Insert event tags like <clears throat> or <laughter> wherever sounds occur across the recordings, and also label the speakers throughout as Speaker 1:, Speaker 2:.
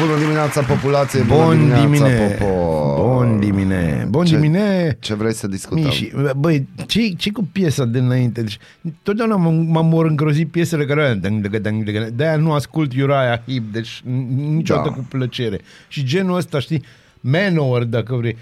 Speaker 1: Bună dimineața, populație! Bună
Speaker 2: Bun
Speaker 1: dimineața,
Speaker 2: dimine!
Speaker 1: popor!
Speaker 2: Bun dimine! Bun
Speaker 1: Ce-
Speaker 2: dimine!
Speaker 1: Ce vrei să discutăm?
Speaker 2: Miși, băi, ce, ce cu piesa de înainte? Deci, totdeauna m- m-am mor îngrozit piesele care de-aia nu ascult Uriah Heep, deci niciodată
Speaker 1: Da.
Speaker 2: cu plăcere. Și genul ăsta, știi, Manowar, dacă vrei,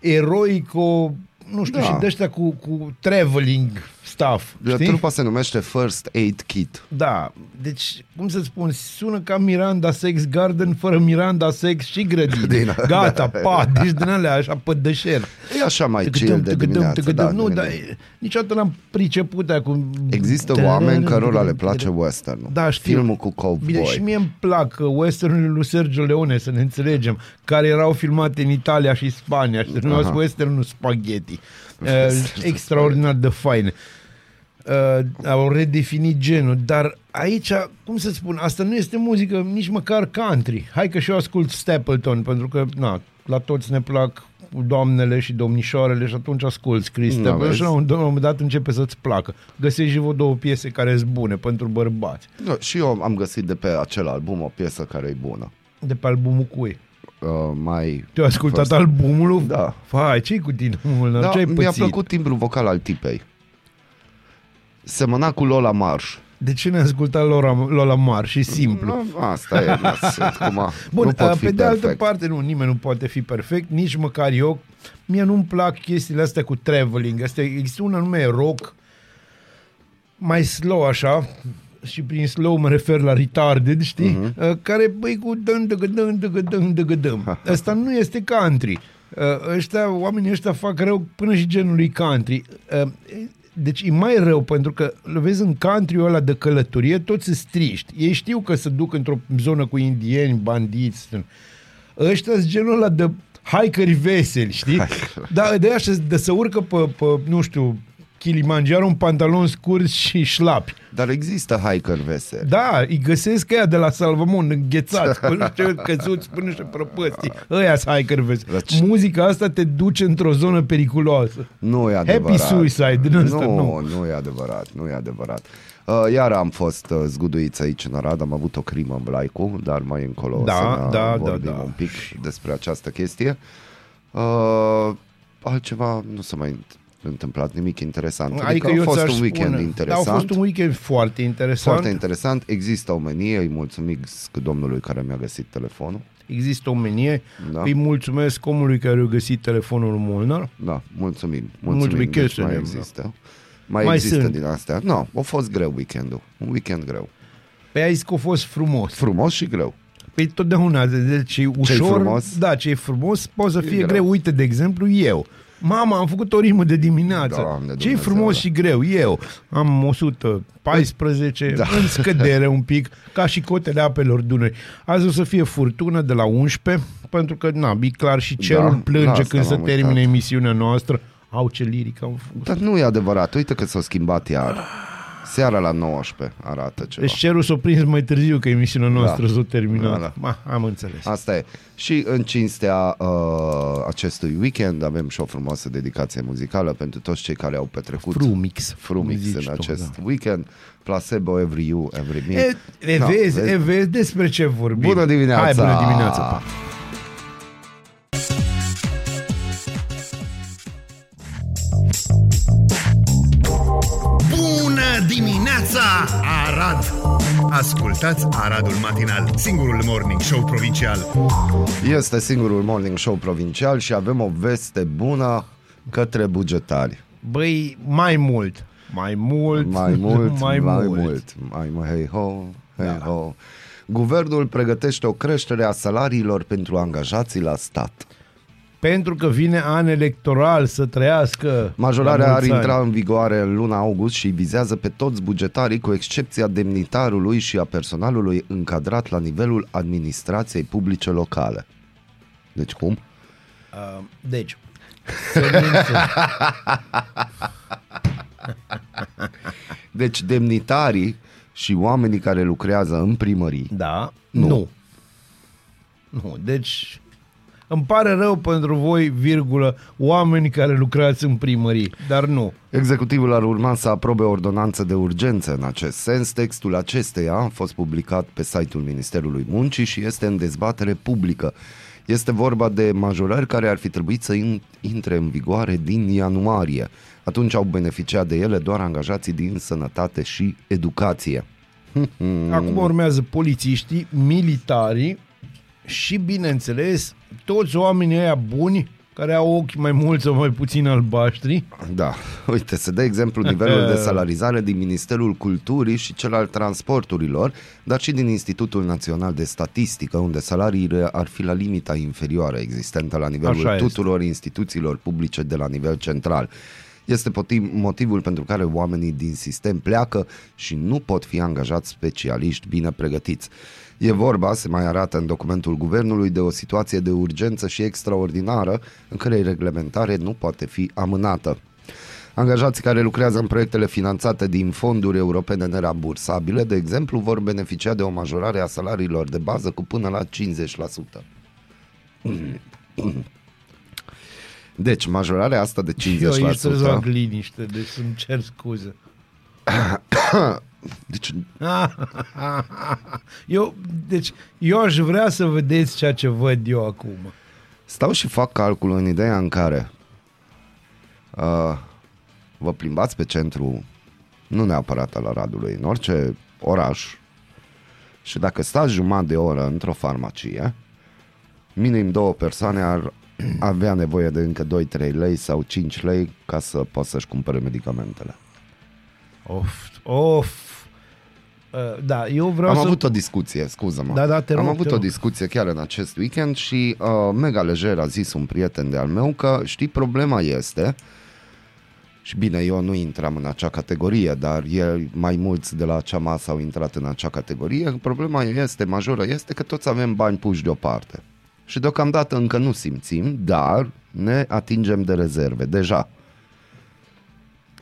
Speaker 2: eroico, nu știu,
Speaker 1: Da.
Speaker 2: și de ăștia cu, cu traveling stuff,
Speaker 1: De
Speaker 2: știi?
Speaker 1: trupa se numește First Aid Kit.
Speaker 2: Da, deci, cum să spun, sună ca Miranda Sex Garden fără Miranda Sex și grădină. <laughs>
Speaker 1: Din-
Speaker 2: Gata, pa, deci din alea așa pe deșer.
Speaker 1: E așa mai
Speaker 2: Tăgădăm,
Speaker 1: chill de
Speaker 2: tăgădăm,
Speaker 1: dimineață.
Speaker 2: tăgădăm.
Speaker 1: Da,
Speaker 2: Nu,
Speaker 1: de
Speaker 2: dar
Speaker 1: dimineață.
Speaker 2: niciodată n-am priceput aia cu...
Speaker 1: Există oameni cărora le place western
Speaker 2: Da, știu.
Speaker 1: Filmul cu cowboy.
Speaker 2: Bine, și mie îmi plac uh, westernurile lui Sergio Leone, să ne înțelegem, care erau filmate în Italia și Spania și se numeau
Speaker 1: Aha.
Speaker 2: westernul spaghetti. Uh, extraordinar de faine. Uh, au redefinit genul, dar aici, cum să spun, asta nu este muzică nici măcar country. Hai că și eu ascult Stapleton, pentru că, na, la toți ne plac doamnele și domnișoarele și atunci asculti Chris
Speaker 1: Da,
Speaker 2: Stapleton
Speaker 1: vezi?
Speaker 2: și la un, la un moment dat începe să-ți placă. Găsești și vreo două piese care sunt bune pentru bărbați.
Speaker 1: Da, și eu am găsit de pe acel album o piesă care e bună.
Speaker 2: De pe albumul cui?
Speaker 1: Uh, mai...
Speaker 2: Tu ai ascultat
Speaker 1: First-
Speaker 2: albumul?
Speaker 1: Da.
Speaker 2: Fai, ce cu tine, mult?
Speaker 1: Da,
Speaker 2: ce ai
Speaker 1: mi-a
Speaker 2: pățit?
Speaker 1: plăcut timbrul vocal al tipei. Semăna cu Lola Marsh.
Speaker 2: De ce ne-ai ascultat Lola, Lola Marș și simplu?
Speaker 1: Nu, asta e, asta, cum <laughs>
Speaker 2: Bun,
Speaker 1: nu pot
Speaker 2: uh,
Speaker 1: fi
Speaker 2: pe de altă
Speaker 1: perfect.
Speaker 2: parte, nu, nimeni nu poate fi perfect, nici măcar eu. Mie nu-mi plac chestiile astea cu traveling. Astea, există un anume rock mai slow așa, și prin slow mă refer la retarded, știi?
Speaker 1: Mhm.
Speaker 2: Uh-huh. Uh, care, băi, cu dăm, dăgă, dăm, dăgă, dăm, dăgă, dăm. Asta nu este country. Uh, ăștia, oamenii ăștia fac rău până și genului country. Uh, deci e mai rău pentru că le vezi în country ăla de călătorie, toți sunt striști. Ei știu că se duc într-o zonă cu indieni, bandiți. Ăștia sunt genul ăla de hikeri veseli, știi? Da, de așa de să urcă pe, pe, nu știu, Kilimanjaro în pantaloni scurți și șlapi.
Speaker 1: Dar există hiker veseli.
Speaker 2: Da, îi găsesc ăia de la Salvamon, înghețați, până și căzuți, până și prăpăstii. Ăia sunt hiker vezi.
Speaker 1: Răci.
Speaker 2: Muzica asta te duce într-o zonă periculoasă.
Speaker 1: Nu e
Speaker 2: Happy
Speaker 1: adevărat.
Speaker 2: suicide din ăsta,
Speaker 1: nu,
Speaker 2: nu.
Speaker 1: nu e adevărat, nu e adevărat. Uh, iar am fost uh, zguduiți aici în Arad, am avut o crimă în Blaicu, dar mai încolo
Speaker 2: Da,
Speaker 1: o să ne
Speaker 2: da,
Speaker 1: vorbim
Speaker 2: da, da.
Speaker 1: un pic despre această chestie. Uh, altceva nu s-a mai întâmplat nimic interesant.
Speaker 2: Adică
Speaker 1: a
Speaker 2: eu
Speaker 1: fost
Speaker 2: ți-aș
Speaker 1: un weekend
Speaker 2: spune,
Speaker 1: interesant.
Speaker 2: Da, a fost un weekend foarte interesant.
Speaker 1: Foarte interesant. Există omenie, îi mulțumesc domnului care mi-a găsit telefonul.
Speaker 2: Există o menie.
Speaker 1: Da.
Speaker 2: Îi mulțumesc omului care a găsit telefonul lui Molnar.
Speaker 1: Da, mulțumim.
Speaker 2: Mulțumim,
Speaker 1: Mulțumim, deci
Speaker 2: chestii
Speaker 1: mai
Speaker 2: de-
Speaker 1: există. Mai,
Speaker 2: Mai
Speaker 1: există
Speaker 2: sunt.
Speaker 1: din astea. Nu, a fost greu weekendul. Un weekend greu.
Speaker 2: Pe ai zis că a fost frumos.
Speaker 1: Frumos și greu.
Speaker 2: Păi totdeauna, deci e ușor.
Speaker 1: frumos?
Speaker 2: Da, ce e frumos poate să
Speaker 1: E
Speaker 2: fie
Speaker 1: greu.
Speaker 2: greu. Uite, de exemplu, eu. Mama, am făcut o rimă de dimineață.
Speaker 1: Doamne
Speaker 2: ce e
Speaker 1: Dumnezeu,
Speaker 2: frumos
Speaker 1: da.
Speaker 2: și greu? Eu am 114,
Speaker 1: Da.
Speaker 2: în scădere un pic, ca și cotele apelor Dunării. Azi o să fie furtună de la 11, pentru că, na, e clar și cerul
Speaker 1: Da,
Speaker 2: plânge
Speaker 1: la asta
Speaker 2: când se
Speaker 1: m-am
Speaker 2: termine
Speaker 1: uitat.
Speaker 2: emisiunea noastră. Au ce liric am făcut.
Speaker 1: Dar nu e adevărat. Uite că s-a schimbat iar. Seara la 19 arată ceva.
Speaker 2: Deci cerul s-a prins mai târziu că emisiunea noastră
Speaker 1: Da.
Speaker 2: s-a terminat.
Speaker 1: Da, da.
Speaker 2: Ma, am înțeles.
Speaker 1: Asta e. Și în cinstea uh, acestui weekend avem și o frumoasă dedicație muzicală pentru toți cei care au petrecut
Speaker 2: Frumix.
Speaker 1: frumix
Speaker 2: cum
Speaker 1: în
Speaker 2: zici tu,
Speaker 1: acest
Speaker 2: da.
Speaker 1: weekend. Placebo every you, every me.
Speaker 2: E, e,
Speaker 1: Da,
Speaker 2: vezi,
Speaker 1: vezi?
Speaker 2: e, vezi despre ce vorbim.
Speaker 1: Bună dimineața!
Speaker 2: Hai, bună dimineața! Pa.
Speaker 3: Bună dimineața, Arad! Ascultați Aradul Matinal, singurul morning show provincial.
Speaker 1: Este singurul morning show provincial și avem o veste bună către bugetari.
Speaker 2: Băi, mai mult. Mai mult.
Speaker 1: Mai mult, <laughs>
Speaker 2: mai,
Speaker 1: mai
Speaker 2: mult.
Speaker 1: mult. Mai mult, hey ho, hey
Speaker 2: Da.
Speaker 1: ho. Guvernul pregătește o creștere a salariilor pentru angajații la stat.
Speaker 2: Pentru că vine an electoral să trăiască.
Speaker 1: Majorarea
Speaker 2: la
Speaker 1: ar
Speaker 2: mulți
Speaker 1: intra
Speaker 2: ani.
Speaker 1: în vigoare în luna august și vizează pe toți bugetarii, cu excepția demnitarului și a personalului încadrat la nivelul administrației publice locale. Deci cum?
Speaker 2: Uh, deci, semințe. <laughs>
Speaker 1: Deci demnitarii și oamenii care lucrează în primării
Speaker 2: da,
Speaker 1: Nu.
Speaker 2: nu. nu. Nu, deci îmi pare rău pentru voi, virgulă, oameni care lucrați în primării, dar nu.
Speaker 1: Executivul ar urma să aprobe o ordonanță de urgență în acest sens. Textul acesteia a fost publicat pe site-ul Ministerului Muncii și este în dezbatere publică. Este vorba de majorări care ar fi trebuit să in- intre în vigoare din ianuarie. Atunci au beneficiat de ele doar angajații din sănătate și educație.
Speaker 2: Acum urmează polițiștii, militarii și, bineînțeles, toți oamenii ăia buni care au ochi mai mulți sau mai puțin albaștri.
Speaker 1: Da, uite, se dă exemplu nivelul de salarizare din Ministerul Culturii și cel al transporturilor, dar și din Institutul Național de Statistică, unde salariile ar fi la limita inferioară existentă la nivelul
Speaker 2: Așa este.
Speaker 1: tuturor instituțiilor publice de la nivel central. Este potiv- motivul pentru care oamenii din sistem pleacă și nu pot fi angajați specialiști bine pregătiți. E vorba, se mai arată în documentul guvernului, de o situație de urgență și extraordinară în care reglementare nu poate fi amânată. Angajații care lucrează în proiectele finanțate din fonduri europene nerambursabile, de exemplu, vor beneficia de o majorare a salariilor de bază cu până la 50%. Deci, majorarea asta de 50%...
Speaker 2: Eu aici trebuie să fac liniște, deci să-mi cer scuze. <coughs>
Speaker 1: Deci, <laughs>
Speaker 2: Eu, deci, eu aș vrea să vedeți ceea ce văd eu acum.
Speaker 1: stau și fac calcul în ideea în care uh, vă plimbați pe centru, nu neapărat al Aradului, în orice oraș, și dacă stați jumătate de oră într-o farmacie, minim două persoane ar <clears throat> avea nevoie de încă 2-3 lei sau 5 lei ca să poată să-și cumpere medicamentele.
Speaker 2: Of, of. Uh, da, eu vreau
Speaker 1: Am
Speaker 2: să...
Speaker 1: avut o discuție, scuză-mă.
Speaker 2: Da, da, te
Speaker 1: Am
Speaker 2: rog,
Speaker 1: avut
Speaker 2: te
Speaker 1: o
Speaker 2: rog.
Speaker 1: discuție chiar în acest weekend și uh, mega lejer a zis un prieten de-al meu că, știi, problema este și bine, eu nu intram în acea categorie, dar el, mai mulți de la acea masă au intrat în acea categorie. Problema este, majoră, este că toți avem bani puși deoparte. Și deocamdată încă nu simțim, dar ne atingem de rezerve, deja.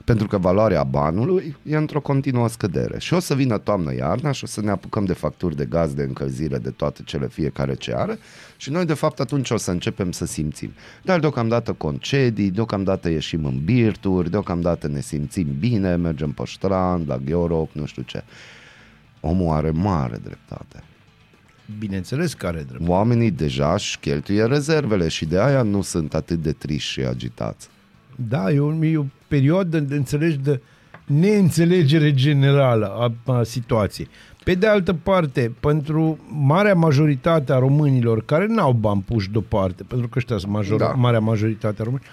Speaker 1: Pentru că valoarea banului e într-o continuă scădere. Și o să vină toamnă-iarna și o să ne apucăm de facturi de gaz, de încălzire, de toate cele fiecare ce are și noi de fapt atunci o să începem să simțim. Dar deocamdată concedii, deocamdată ieșim în birturi, deocamdată ne simțim bine, mergem pe strand, la Gheoroc, nu știu ce. Omul are mare dreptate.
Speaker 2: Bineînțeles că are drept.
Speaker 1: Oamenii deja își cheltuie rezervele și de aia nu sunt atât de triști și agitați.
Speaker 2: Da, e o, e o perioadă, de înțelegi, de neînțelegere generală a, a situației. Pe de altă parte, pentru marea majoritate a românilor care n-au bani puși deoparte, pentru că ăștia sunt major,
Speaker 1: Da.
Speaker 2: da. marea majoritate a românilor,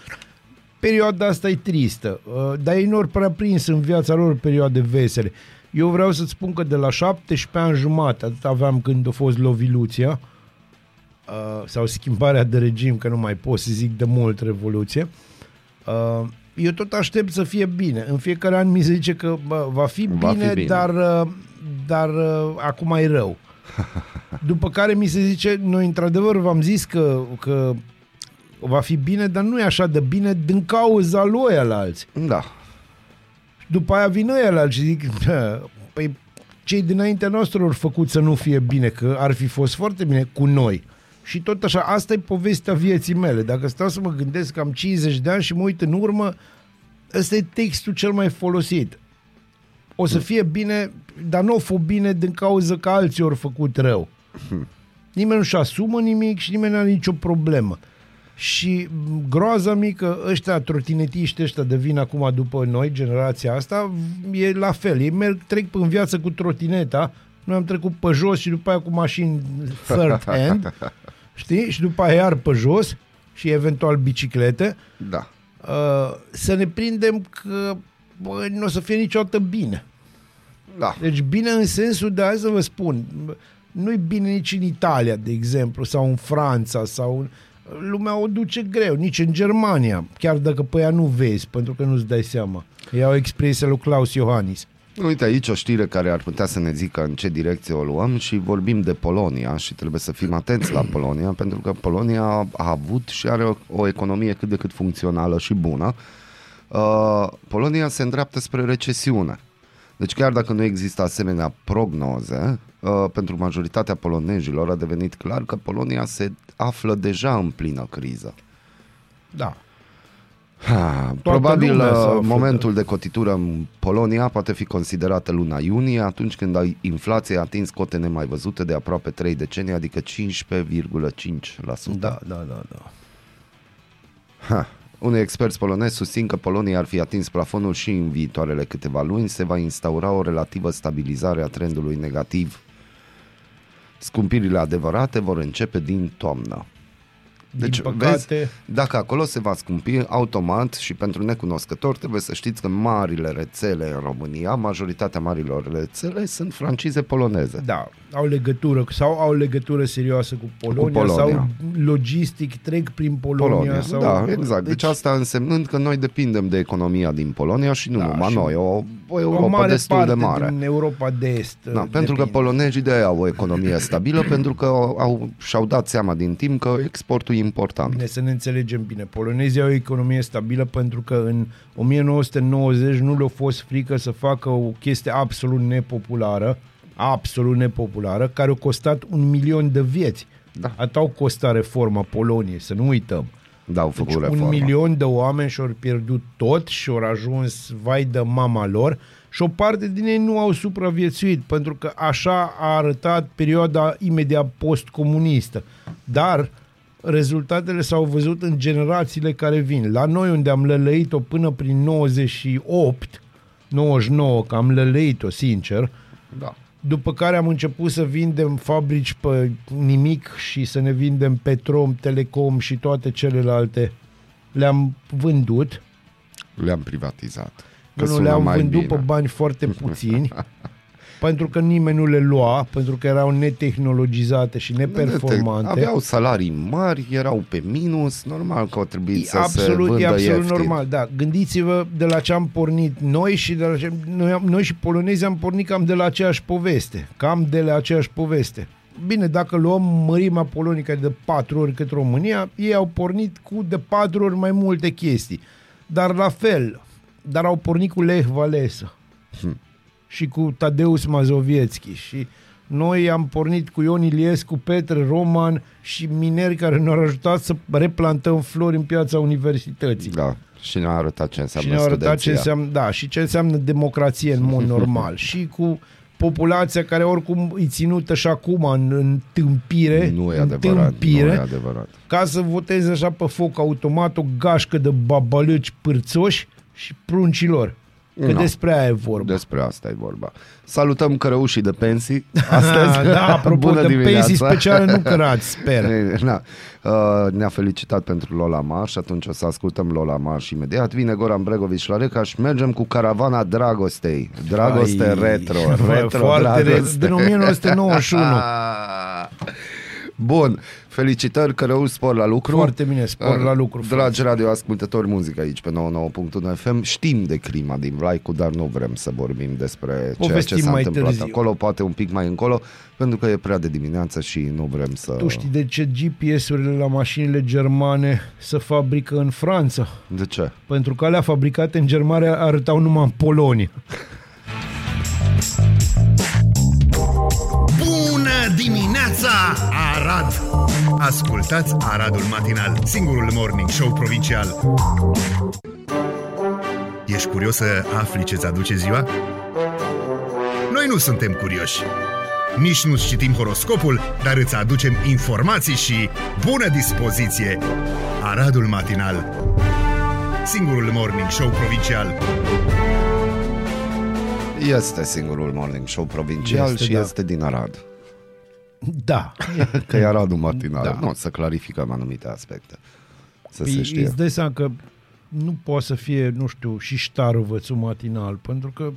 Speaker 2: perioada asta e tristă, uh, dar ei nu prea prins în viața lor perioade vesele. Eu vreau să-ți spun că de la 17 ani jumate, atât aveam când a fost Loviluția, uh, sau schimbarea de regim, că nu mai pot să zic de mult revoluție, uh, eu tot aștept să fie bine. În fiecare an mi se zice că bă, va fi
Speaker 1: Va fi
Speaker 2: bine,
Speaker 1: bine.
Speaker 2: dar, uh, dar uh, acum e rău. <laughs> După care mi se zice, noi într-adevăr v-am zis că, că va fi bine, dar nu e așa de bine din cauza lui alți.
Speaker 1: Da,
Speaker 2: După aia vin ăia la și zic, "Bă, păi cei dinaintea noastră au făcut să nu fie bine, că ar fi fost foarte bine cu noi. Și tot așa, asta e povestea vieții mele. Dacă stau să mă gândesc că am 50 de ani și mă uit în urmă, ăsta e textul cel mai folosit. O să fie bine, dar nu o fost bine din cauza că alții au făcut rău. Nimeni nu-și asumă nimic și nimeni nu are nicio problemă. Și m, groaza mică, ăștia trotinetiști ăștia de vin acum după noi, generația asta, e la fel. Ei merg, trec în viață cu trotineta, noi am trecut pe jos și după aia cu mașini third hand, <laughs> știi? Și după aia iar pe jos și eventual biciclete.
Speaker 1: da.
Speaker 2: Uh, să ne prindem că bă, nu o să fie niciodată bine.
Speaker 1: Da.
Speaker 2: Deci bine în sensul de, hai să vă spun, nu-i bine nici în Italia, de exemplu, sau în Franța, sau în... lumea o duce greu, nici în Germania, chiar dacă pe ea nu vezi, pentru că nu-ți dai seama. Iau expresia lui Claus Iohannis.
Speaker 1: Uite aici o știre care ar putea să ne zică în ce direcție o luăm și vorbim de Polonia și trebuie să fim atenți la Polonia <clears throat> pentru că Polonia a avut și are o, o economie cât de cât funcțională și bună. Uh, Polonia se îndreaptă spre recesiune. Deci chiar dacă nu există asemenea prognoze, uh, pentru majoritatea polonezilor a devenit clar că Polonia se află deja în plină criză.
Speaker 2: Da.
Speaker 1: Ha, probabil
Speaker 2: lumea se
Speaker 1: uh,
Speaker 2: află
Speaker 1: momentul de cotitură în Polonia poate fi considerată luna iunie, atunci când a- inflația a atins cote nemai văzute de aproape 3 decenii, adică 15,5%.
Speaker 2: Da, da, da, da.
Speaker 1: Ha. Unii experți polonezi susțin că Polonia ar fi atins plafonul și în viitoarele câteva luni se va instaura o relativă stabilizare a trendului negativ. Scumpirile adevărate vor începe din toamnă. Deci,
Speaker 2: Din păcate,
Speaker 1: vezi, dacă acolo se va scumpi automat și pentru necunoscători trebuie să știți că marile rețele în România, majoritatea marilor rețele sunt francize poloneze.
Speaker 2: da, au legătură sau au legătură serioasă cu Polonia,
Speaker 1: Cu Polonia.
Speaker 2: sau logistic trec prin Polonia,
Speaker 1: Polonia,
Speaker 2: sau
Speaker 1: da, exact. Deci, asta însemnând că noi depindem de economia din Polonia și nu
Speaker 2: Da,
Speaker 1: numai
Speaker 2: și
Speaker 1: noi, o, o Europa
Speaker 2: o mare
Speaker 1: destul
Speaker 2: parte
Speaker 1: de mare.
Speaker 2: din Europa de Est.
Speaker 1: Da, pentru că
Speaker 2: depinde.
Speaker 1: polonezii de aia au o economie <coughs> stabilă, pentru că au, și-au dat seama din timp că exportul e important.
Speaker 2: Bine, să ne înțelegem bine. Polonezii au o economie stabilă pentru că în 1990 nu le-a fost frică să facă o chestie absolut nepopulară, absolut nepopulară, care a costat un milion de vieți.
Speaker 1: Da.
Speaker 2: Atât au costat reforma Poloniei, să nu uităm.
Speaker 1: Da, au făcut
Speaker 2: Deci un
Speaker 1: reforma.
Speaker 2: milion de oameni și-au pierdut tot și au ajuns vai de mama lor și o parte din ei nu au supraviețuit pentru că așa a arătat perioada imediat postcomunistă. Dar rezultatele s-au văzut în generațiile care vin. La noi unde am lălăit-o până prin 98, 99, că am lălăit-o sincer,
Speaker 1: Da.
Speaker 2: După care am început să vindem fabrici pe nimic și să ne vindem Petrom, Telecom și toate celelalte. Le-am vândut.
Speaker 1: Le-am privatizat. Că
Speaker 2: nu,
Speaker 1: sună
Speaker 2: le-am
Speaker 1: mai
Speaker 2: vândut
Speaker 1: bine.
Speaker 2: pe bani foarte <laughs> puțini. Pentru că nimeni nu le lua, pentru că erau netehnologizate și neperformante.
Speaker 1: Aveau salarii mari, erau pe minus, normal că au trebuit
Speaker 2: E
Speaker 1: să se
Speaker 2: absolut,
Speaker 1: vândă
Speaker 2: e absolut
Speaker 1: ieftin.
Speaker 2: normal, da. Gândiți-vă de la ce am pornit noi și de la ce, noi, am- noi și polonezii am pornit cam de la aceeași poveste. Cam de la aceeași poveste. Bine, dacă luăm mărimea polonică de patru ori cât România, ei au pornit cu de patru ori mai multe chestii. Dar la fel, dar au pornit cu Lech Walesa
Speaker 1: Hm.
Speaker 2: Și cu Tadeusz Mazowiecki și noi am pornit cu Ion Iliescu, Petre Roman și mineri care ne-au ajutat să replantăm flori în piața universității.
Speaker 1: Da, și ne-a arătat ce înseamnă
Speaker 2: și ne-au arătat ce
Speaker 1: studenția.
Speaker 2: înseamnă, da, și ce înseamnă democrație în mod normal. <laughs> și cu populația care oricum îi ținută și acum în, în tâmpire,
Speaker 1: Nu e
Speaker 2: în
Speaker 1: adevărat,
Speaker 2: tâmpire,
Speaker 1: nu e adevărat.
Speaker 2: ca să voteze așa pe foc automat o gașcă de babalăci pârțoși și pruncilor. Că
Speaker 1: No.
Speaker 2: despre aia e vorba.
Speaker 1: Despre asta e vorba. Salutăm cărăușii de pensii. <laughs> Astăzi,
Speaker 2: da, apropo
Speaker 1: Bună
Speaker 2: de
Speaker 1: dimineața.
Speaker 2: pensii speciale nu cărați, sper.
Speaker 1: Na, uh, ne-a felicitat pentru Lola Mar și atunci o să ascultăm Lola Mar și imediat vine Goran Bregovici la Recaș și mergem cu caravana Dragostei. Dragoste
Speaker 2: Ai,
Speaker 1: retro, retro
Speaker 2: foarte re-
Speaker 1: dragoste.
Speaker 2: din <laughs> 1991. <laughs>
Speaker 1: Bun, felicitări, Cărăuș, spor la lucru.
Speaker 2: Foarte bine, spor la lucru,
Speaker 1: Dragi radioascultători, muzică aici pe 99.1 FM. Știm de crima din Vlaicu, dar nu vrem să vorbim despre ceea ce
Speaker 2: Povestim
Speaker 1: s-a
Speaker 2: mai
Speaker 1: întâmplat
Speaker 2: târziu.
Speaker 1: acolo, poate un pic mai încolo, pentru că e prea de dimineață și nu vrem să...
Speaker 2: Tu știi de ce GPS-urile la mașinile germane se fabrică în Franța?
Speaker 1: De ce?
Speaker 2: Pentru că alea fabricate în Germania arătau numai în Polonia.
Speaker 3: Bună dimineața, Arad! Ascultați Aradul Matinal, singurul morning show provincial. Ești curios să afli ce-ți aduce ziua? Noi nu suntem curioși. Nici nu citim horoscopul, dar îți aducem informații și bună dispoziție. Aradul Matinal, singurul morning show provincial.
Speaker 1: Este singurul morning show provincial
Speaker 2: Este,
Speaker 1: și
Speaker 2: da.
Speaker 1: este din Arad.
Speaker 2: Da. <laughs>
Speaker 1: Că e Aradul matinal.
Speaker 2: Da.
Speaker 1: Nu, să clarificăm anumite aspecte. Să se
Speaker 2: Păi,
Speaker 1: știe.
Speaker 2: îți dai seama că nu poate să fie, nu știu, și ștarăvățul matinal, pentru că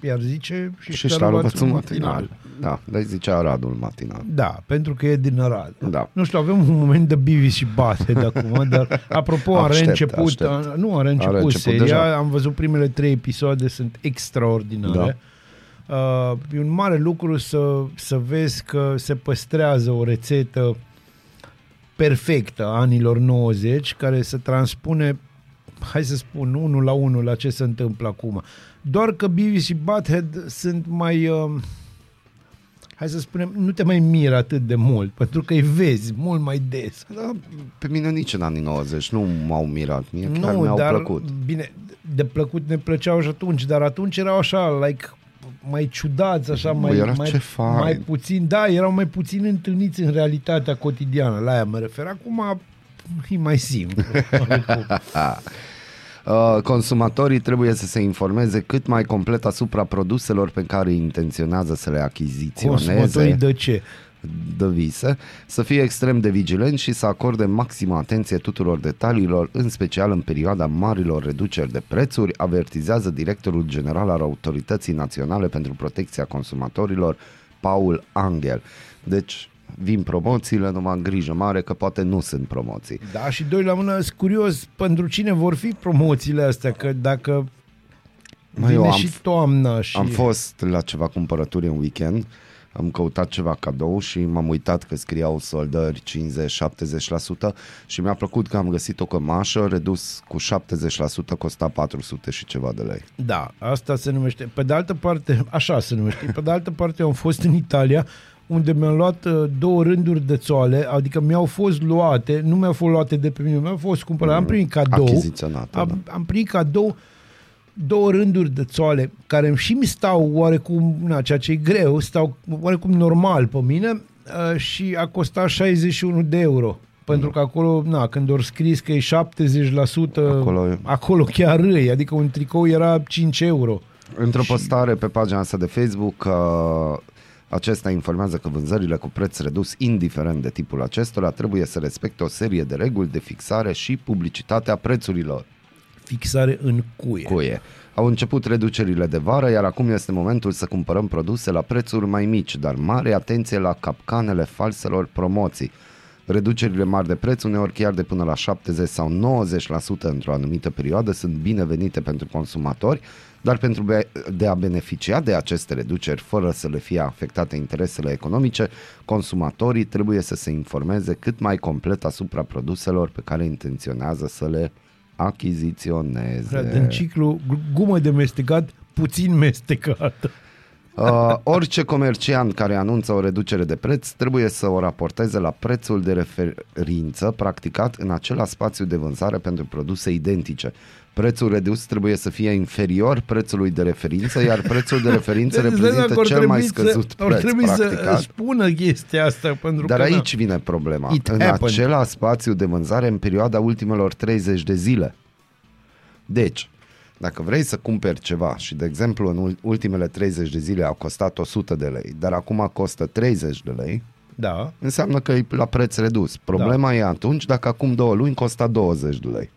Speaker 2: iar zice și,
Speaker 1: Și
Speaker 2: ștarăvățul
Speaker 1: ștarul matinal. Da, dar zicea Aradul matinal.
Speaker 2: Da, pentru că e din Arad.
Speaker 1: Da.
Speaker 2: Nu știu, avem un moment de Bivis și bate de acum, <laughs> dar apropo, a
Speaker 1: Aștept,
Speaker 2: reînceput,
Speaker 1: aștept.
Speaker 2: a, nu a reînceput,
Speaker 1: A reînceput
Speaker 2: seria,
Speaker 1: deja.
Speaker 2: am văzut primele trei episoade, sunt extraordinare.
Speaker 1: Da.
Speaker 2: Uh, e un mare lucru să, să vezi că se păstrează o rețetă perfectă a anilor 90 care se transpune hai să spun, unul la unul la ce se întâmplă acum. Doar că Beavis și Butthead sunt mai... Uh, hai să spunem, nu te mai miră atât de mult, pentru că îi vezi mult mai des.
Speaker 1: Da, pe mine nici în anii 90 nu m-au mirat, mie chiar
Speaker 2: nu,
Speaker 1: mi-au
Speaker 2: dar,
Speaker 1: plăcut.
Speaker 2: Bine, de plăcut ne plăceau și atunci, dar atunci erau așa, like, mai ciudați, așa, mai,
Speaker 1: era
Speaker 2: mai,
Speaker 1: ce fain.
Speaker 2: mai puțin, da, erau mai puțin întâlniți în realitatea cotidiană, la aia mă refer. Acum e mai simplu. <laughs>
Speaker 1: Uh, consumatorii trebuie să se informeze cât mai complet asupra produselor pe care intenționează să le
Speaker 2: Consumatorii
Speaker 1: achiziționeze
Speaker 2: de ce?
Speaker 1: De vise, să fie extrem de vigilenți și să acorde maximă atenție tuturor detaliilor, în special în perioada marilor reduceri de prețuri, avertizează directorul general al Autorității Naționale pentru Protecția Consumatorilor, Paul Angel. Deci, vin promoțiile, numai în grijă mare că poate nu sunt promoții.
Speaker 2: Da, și doi la mână, sunt curios pentru cine vor fi promoțiile astea, că dacă
Speaker 1: Mă,
Speaker 2: vine
Speaker 1: eu am
Speaker 2: și
Speaker 1: f-
Speaker 2: toamna și...
Speaker 1: Am fost la ceva cumpărături în weekend, am căutat ceva cadou și m-am uitat că scriau soldări 50-70% și mi-a plăcut că am găsit o cămașă redus cu 70%, costa 400 și ceva de lei.
Speaker 2: Da, asta se numește. Pe de altă parte, <laughs> așa se numește. Pe de altă parte, am fost în Italia unde mi-am luat uh, două rânduri de țoale, adică mi-au fost luate, nu mi-au fost luate de pe mine, mi-au fost cumpărate, am primit cadou.
Speaker 1: Achiziționate,
Speaker 2: Am,
Speaker 1: da.
Speaker 2: am primit cadou două rânduri de țoale care și mi stau oarecum, na, ceea ce e greu, stau oarecum normal pe mine uh, și a costat 61 de euro. Pentru că acolo, na, când ori scris că e 70%,
Speaker 1: Acolo-
Speaker 2: acolo chiar râi, adică un tricou era 5 euro.
Speaker 1: Într-o postare pe pagina asta de Facebook, uh, acesta informează că vânzările cu preț redus, indiferent de tipul acestora, trebuie să respecte o serie de reguli de fixare și publicitatea prețurilor.
Speaker 2: Fixare în cuie.
Speaker 1: cuie. Au început reducerile de vară, iar acum este momentul să cumpărăm produse la prețuri mai mici, dar mare atenție la capcanele falselor promoții. Reducerile mari de preț, uneori chiar de până la 70 sau 90% într-o anumită perioadă, sunt binevenite pentru consumatori, dar pentru be- de a beneficia de aceste reduceri fără să le fie afectate interesele economice, consumatorii trebuie să se informeze cât mai complet asupra produselor pe care intenționează să le achiziționeze.
Speaker 2: Din ciclu gumă de mestecat, puțin mestecat.
Speaker 1: Uh, orice comerciant care anunță o reducere de preț trebuie să o raporteze la prețul de referință practicat în acela spațiu de vânzare pentru produse identice. Prețul redus trebuie să fie inferior prețului de referință, iar prețul de referință <laughs>
Speaker 2: Deci,
Speaker 1: reprezintă
Speaker 2: dacă ar
Speaker 1: cel mai
Speaker 2: trebui
Speaker 1: scăzut
Speaker 2: să, ar
Speaker 1: preț
Speaker 2: trebui să
Speaker 1: practicat.
Speaker 2: spună chestia asta, pentru
Speaker 1: Dar
Speaker 2: că na,
Speaker 1: aici vine problema.
Speaker 2: It
Speaker 1: în
Speaker 2: happened.
Speaker 1: acela spațiu de vânzare în perioada ultimelor 30 de zile. Deci, dacă vrei să cumperi ceva și, de exemplu, în ul- ultimele 30 de zile au costat 100 de lei, dar acum costă 30 de lei,
Speaker 2: Da,
Speaker 1: înseamnă că e la preț redus. Problema da. e atunci dacă acum două luni costa 20 de lei.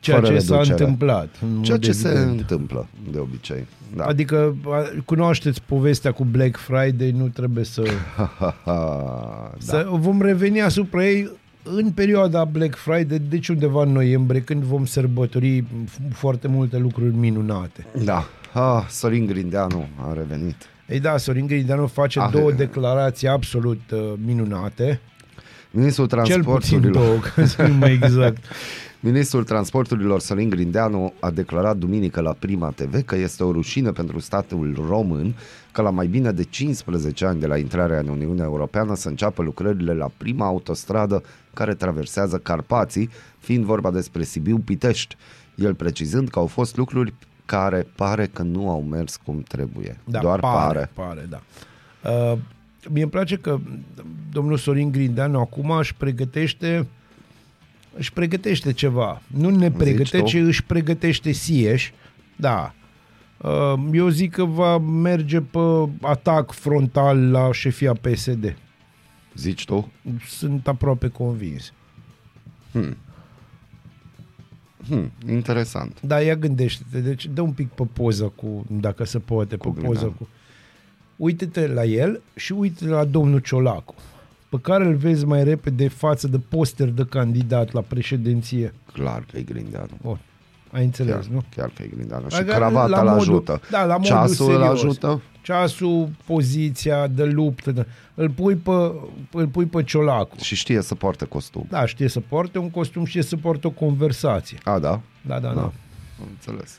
Speaker 2: Ceea
Speaker 1: Fără
Speaker 2: ce s-a
Speaker 1: reducere.
Speaker 2: întâmplat. în
Speaker 1: Ceea
Speaker 2: mod
Speaker 1: ce se
Speaker 2: evident.
Speaker 1: întâmplă de obicei. Da.
Speaker 2: Adică a, cunoașteți povestea cu Black Friday, nu trebuie să... <laughs>
Speaker 1: da.
Speaker 2: să vom reveni asupra ei în perioada Black Friday, deci undeva în noiembrie, când vom sărbători f- foarte multe lucruri minunate.
Speaker 1: da. Ah, Sorin Grindeanu a revenit.
Speaker 2: Ei da, Sorin Grindeanu face
Speaker 1: Ah,
Speaker 2: două
Speaker 1: e.
Speaker 2: declarații absolut uh, minunate.
Speaker 1: Ministrul
Speaker 2: Cel puțin
Speaker 1: Transporturilor.
Speaker 2: două, ca să fim mai exact.
Speaker 1: Ministrul Transporturilor Sorin Grindeanu a declarat duminică la Prima TV că este o rușine pentru statul român că la mai bine de 15 ani de la intrarea în Uniunea Europeană să înceapă lucrările la prima autostradă care traversează Carpații, fiind vorba despre Sibiu-Pitești. El precizând că au fost lucruri care pare că nu au mers cum trebuie.
Speaker 2: Da,
Speaker 1: Doar pare.
Speaker 2: Pare, da. Uh, mie îmi place că domnul Sorin Grindeanu acum își pregătește își pregătește ceva. Nu ne pregătește,
Speaker 1: tu?
Speaker 2: ci își pregătește sieș. Da. Uh, eu zic că va merge pe atac frontal la șefia PSD.
Speaker 1: Zici tu?
Speaker 2: Sunt aproape convins.
Speaker 1: Hmm, interesant.
Speaker 2: Da, ia gândește-te. Deci dă un pic pe poză cu, dacă se poate,
Speaker 1: Cu
Speaker 2: pe poză
Speaker 1: Grindeanu.
Speaker 2: cu... Uite-te la el și uite la domnul Ciolacu, pe care îl vezi mai repede față de poster de candidat la președinție.
Speaker 1: Clar că e Grindeanu.
Speaker 2: Bun. Ai înțeles,
Speaker 1: Chiar,
Speaker 2: nu?
Speaker 1: chiar că e grindeană. Și
Speaker 2: Adică
Speaker 1: cravata
Speaker 2: la
Speaker 1: îl
Speaker 2: modul-
Speaker 1: ajută.
Speaker 2: Da, la modul
Speaker 1: Ceasul îl
Speaker 2: serios.
Speaker 1: ajută.
Speaker 2: Ceasul, poziția de luptă, de, îl, pui pe, îl pui pe ciolacul.
Speaker 1: Și știe să poarte costum.
Speaker 2: Da, știe să poarte un costum, știe să poarte o conversație.
Speaker 1: A, da?
Speaker 2: Da, da, da.
Speaker 1: Da.
Speaker 2: da.
Speaker 1: Am înțeles.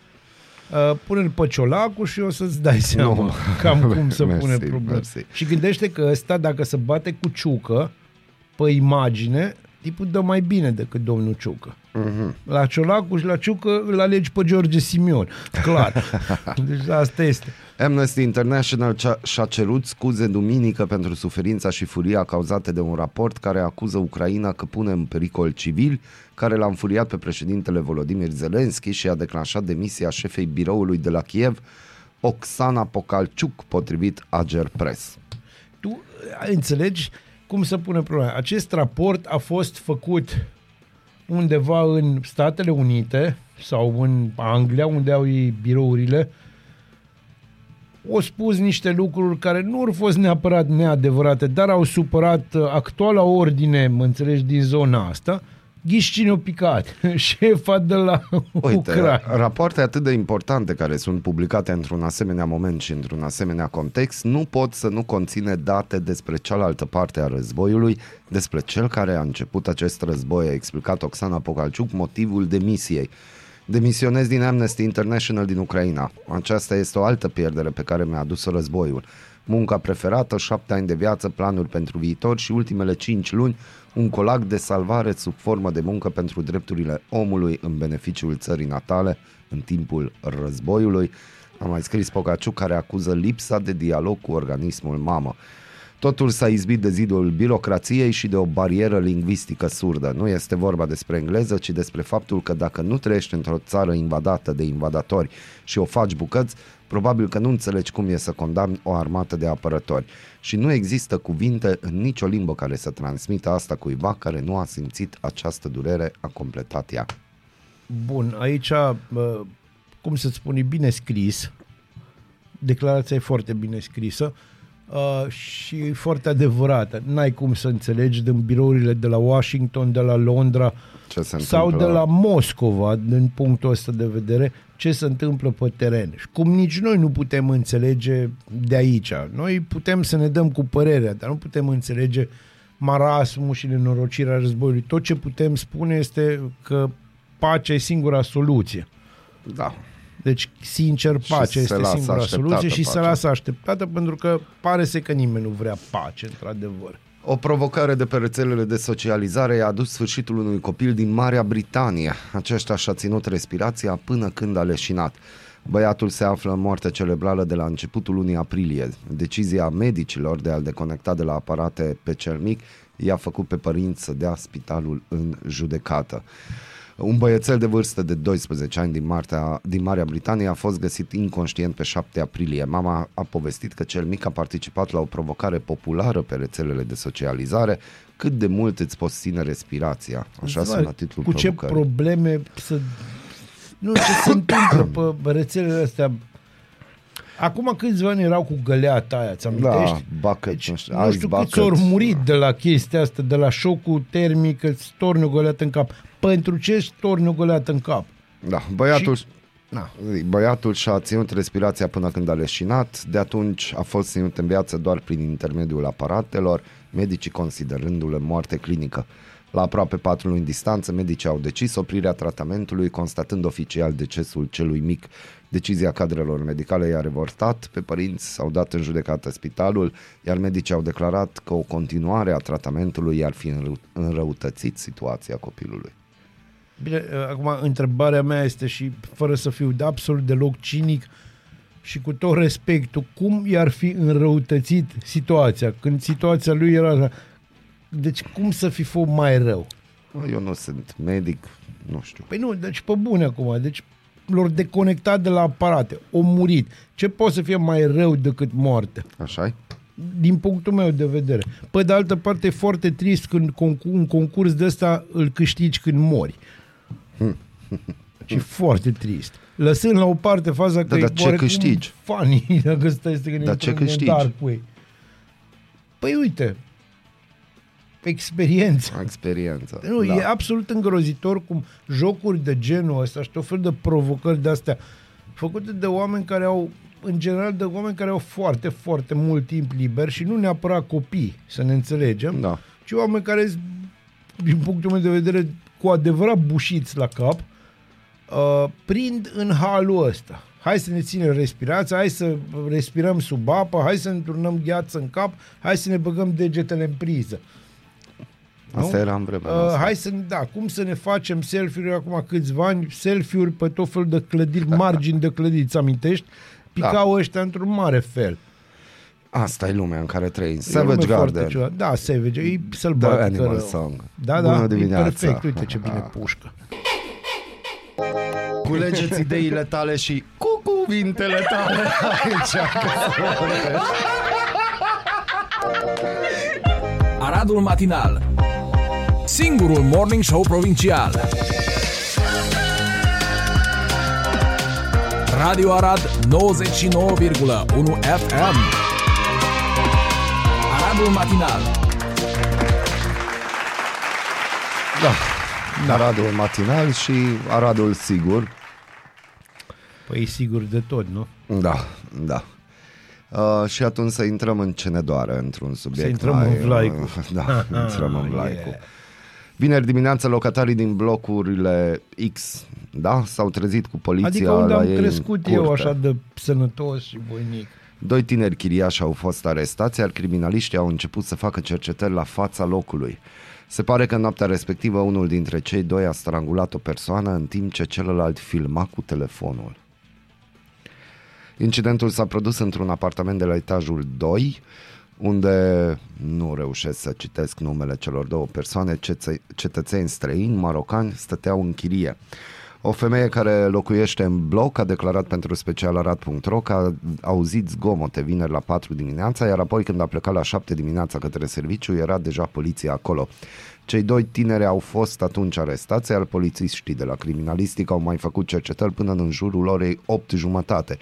Speaker 2: Uh, pune-l pe ciolacul și o să-ți dai seama
Speaker 1: Nu.
Speaker 2: cam cum <laughs> să
Speaker 1: Mersi,
Speaker 2: pune problema.
Speaker 1: mersi.
Speaker 2: Și gândește că ăsta, dacă se bate cu ciucă pe imagine, tipul dă mai bine decât domnul Ciucă.
Speaker 1: Mhm.
Speaker 2: La ciolacul și la ciucă îl alegi pe George Simion. Clar. <laughs> deci asta este.
Speaker 1: Amnesty International cea- și-a cerut scuze duminică pentru suferința și furia cauzate de un raport care acuză Ucraina că pune în pericol civili, care l-a înfuriat pe președintele Volodymyr Zelensky și a declanșat demisia șefei biroului de la Kiev, Oksana Pokalciuk, potrivit Ager Press.
Speaker 2: Tu înțelegi cum să pune problema. Acest raport a fost făcut undeva în Statele Unite sau în Anglia, unde au ei birourile, au spus niște lucruri care nu au fost neapărat neadevărate, dar au supărat uh, actuala ordine, mă înțelegi, din zona asta. Ghiși cine o picat? <laughs> Șefa de la
Speaker 1: Uite,
Speaker 2: Ucraina.
Speaker 1: rapoarte atât de importante care sunt publicate într-un asemenea moment și într-un asemenea context nu pot să nu conține date despre cealaltă parte a războiului, despre cel care a început acest război, a explicat Oxana Pocalciuc motivul demisiei. Demisionez din Amnesty International din Ucraina. Aceasta este o altă pierdere pe care mi-a adus războiul. Munca preferată, șapte ani de viață, planuri pentru viitor și ultimele cinci luni, un colac de salvare sub formă de muncă pentru drepturile omului în beneficiul țării natale în timpul războiului. A mai scris Pocaciuc care acuză lipsa de dialog cu organismul mamă. Totul s-a izbit de zidul birocrației și de o barieră lingvistică surdă. Nu este vorba despre engleză, ci despre faptul că dacă nu trăiești într-o țară invadată de invadatori și o faci bucăți, probabil că nu înțelegi cum e să condamni o armată de apărători. Și nu există cuvinte în nicio limbă care să transmită asta cuiva care nu a simțit această durere, a completat ea.
Speaker 2: Bun, aici, uh, cum să spun, e bine scris. Declarația e foarte bine scrisă uh, și e foarte adevărată. N-ai cum să înțelegi din birourile de la Washington, de la Londra
Speaker 1: Ce se
Speaker 2: sau
Speaker 1: întâmplă?
Speaker 2: de la Moscova, din punctul ăsta de vedere, ce se întâmplă pe teren. Și cum nici noi nu putem înțelege de aici. Noi putem să ne dăm cu părerea, dar nu putem înțelege marasmul și nenorocirea războiului. Tot ce putem spune este că pacea e singura soluție.
Speaker 1: Da.
Speaker 2: Deci, sincer,
Speaker 1: Și
Speaker 2: pacea
Speaker 1: se
Speaker 2: este
Speaker 1: lasă
Speaker 2: singura
Speaker 1: așteptată
Speaker 2: soluție și se
Speaker 1: pacea.
Speaker 2: lasă așteptată pentru că pare să că nimeni nu vrea pace, într-adevăr.
Speaker 1: O provocare de pe rețelele de socializare i-a adus sfârșitul unui copil din Marea Britanie. Aceștia și-a ținut respirația până când a leșinat. Băiatul se află în moarte cerebrală de la începutul lunii aprilie. Decizia medicilor de a-l deconecta de la aparate pe cel mic i-a făcut pe părinți să dea spitalul în judecată. Un băiețel de vârstă de 12 ani din, Martea, din Marea Britanie a fost găsit inconștient pe 7 aprilie. Mama a povestit că cel mic a participat la o provocare populară pe rețelele de socializare. Cât de mult îți poți ține respirația? Așa
Speaker 2: Îți
Speaker 1: sună
Speaker 2: vai,
Speaker 1: titlul
Speaker 2: Cu ce
Speaker 1: provocării.
Speaker 2: probleme să... Nu, ce se întâmplă pe rețelele astea. Acum câțiva ani erau cu găleata aia, ți amintești?
Speaker 1: Da, bucket,
Speaker 2: Deci,
Speaker 1: nu știu,
Speaker 2: nu
Speaker 1: ice
Speaker 2: știu
Speaker 1: bucket.
Speaker 2: câți ori murit de la chestia asta, de la șocul termic, îți torni o găleată în cap. Pentru ce îți torni o găleată în cap?
Speaker 1: Da, băiatul,
Speaker 2: Și- Na.
Speaker 1: băiatul și-a ținut respirația până când a leșinat, de atunci a fost ținut în viață doar prin intermediul aparatelor, medicii considerându-le moarte clinică. La aproape patru luni distanță, medicii au decis oprirea tratamentului, constatând oficial decesul celui mic. Decizia cadrelor medicale i-a revoltat, pe părinți s-au dat în judecată spitalul, iar medicii au declarat că o continuare a tratamentului i-ar fi înrău- înrăutățit situația copilului.
Speaker 2: Bine, uh, acum întrebarea mea este și fără să fiu de absolut deloc cinic și cu tot respectul, cum i-ar fi înrăutățit situația? Când situația lui era așa. Deci cum să fi fost mai rău?
Speaker 1: Eu nu sunt medic, nu știu.
Speaker 2: Păi nu, deci pe bune acum, deci lor deconectat de la aparate, o murit. Ce poate să fie mai rău decât moarte?
Speaker 1: așa
Speaker 2: Din punctul meu de vedere. Pe de altă parte, e foarte trist când concur, un concurs de ăsta îl câștigi când mori. Și foarte trist. Lăsând la o parte faza că
Speaker 1: Da,
Speaker 2: e
Speaker 1: dar ce
Speaker 2: oarecum
Speaker 1: câștigi?
Speaker 2: Funny, <laughs> dacă stai să te gândești
Speaker 1: Dar ce
Speaker 2: într-un
Speaker 1: câștigi?
Speaker 2: dark way. Păi uite, experiență.
Speaker 1: Experiență.
Speaker 2: Nu,
Speaker 1: da.
Speaker 2: e absolut îngrozitor cum jocuri de genul ăsta și tot fel de provocări de astea făcute de oameni care au în general de oameni care au foarte, foarte mult timp liber și nu neapărat copii, să ne înțelegem,
Speaker 1: Da.
Speaker 2: ci oameni care sunt, din punctul meu de vedere, cu adevărat bușiți la cap, uh, prind în halul ăsta. Hai să ne ținem respirația, hai să respirăm sub apă, hai să ne turnăm gheață în cap, hai să ne băgăm degetele în priză.
Speaker 1: Asta
Speaker 2: Nu?
Speaker 1: era în vremea
Speaker 2: Uh,
Speaker 1: noastră.
Speaker 2: hai să, da, cum să ne facem selfie-uri acum câțiva ani, selfie-uri pe tot felul de clădiri, <laughs> margini de clădiri, îți amintești? Picau da. ăștia într-un mare fel.
Speaker 1: Asta e lumea în care trăim.
Speaker 2: E o
Speaker 1: Savage
Speaker 2: lume foarte
Speaker 1: Garden.
Speaker 2: ciudată. Da, Savage, e
Speaker 1: The
Speaker 2: sălbatic.
Speaker 1: Animal
Speaker 2: rău.
Speaker 1: Song.
Speaker 2: Da, da,
Speaker 1: Bună
Speaker 2: e
Speaker 1: dimineața.
Speaker 2: perfect, uite ce bine <laughs> pușcă.
Speaker 1: Culegeți ideile tale și cu cuvintele tale <laughs> aici.
Speaker 4: Aradul Matinal Singurul Morning Show Provincial Radio Arad 99,1 FM Aradul Matinal
Speaker 1: Da. Aradul matinal și Aradul sigur.
Speaker 2: Păi e sigur de tot, nu?
Speaker 1: Da, da. Uh, și atunci să intrăm în ce ne doare într-un subiect.
Speaker 2: Să intrăm
Speaker 1: mai,
Speaker 2: în vlaicu. <laughs>
Speaker 1: Da, intrăm în vlaicu.
Speaker 2: Yeah.
Speaker 1: Vineri dimineața locatarii din blocurile X da, s-au trezit cu poliția
Speaker 2: Adică unde
Speaker 1: la
Speaker 2: am
Speaker 1: ei
Speaker 2: crescut
Speaker 1: în
Speaker 2: eu
Speaker 1: curte.
Speaker 2: așa de sănătos și voinic.
Speaker 1: Doi tineri chiriași au fost arestați, iar criminaliștii au început să facă cercetări la fața locului. Se pare că în noaptea respectivă unul dintre cei doi a strangulat o persoană în timp ce celălalt filma cu telefonul. Incidentul s-a produs într-un apartament de la etajul 2, unde nu reușesc să citesc numele celor două persoane, ceță- cetățeni străini, marocani, stăteau în chirie. O femeie care locuiește în bloc a declarat pentru specialarat.ro că a auzit zgomote vineri la 4 dimineața, iar apoi când a plecat la 7 dimineața către serviciu, era deja poliția acolo. Cei doi tineri au fost atunci arestați, iar polițiștii de la criminalistică au mai făcut cercetări până în jurul orei 8 jumătate.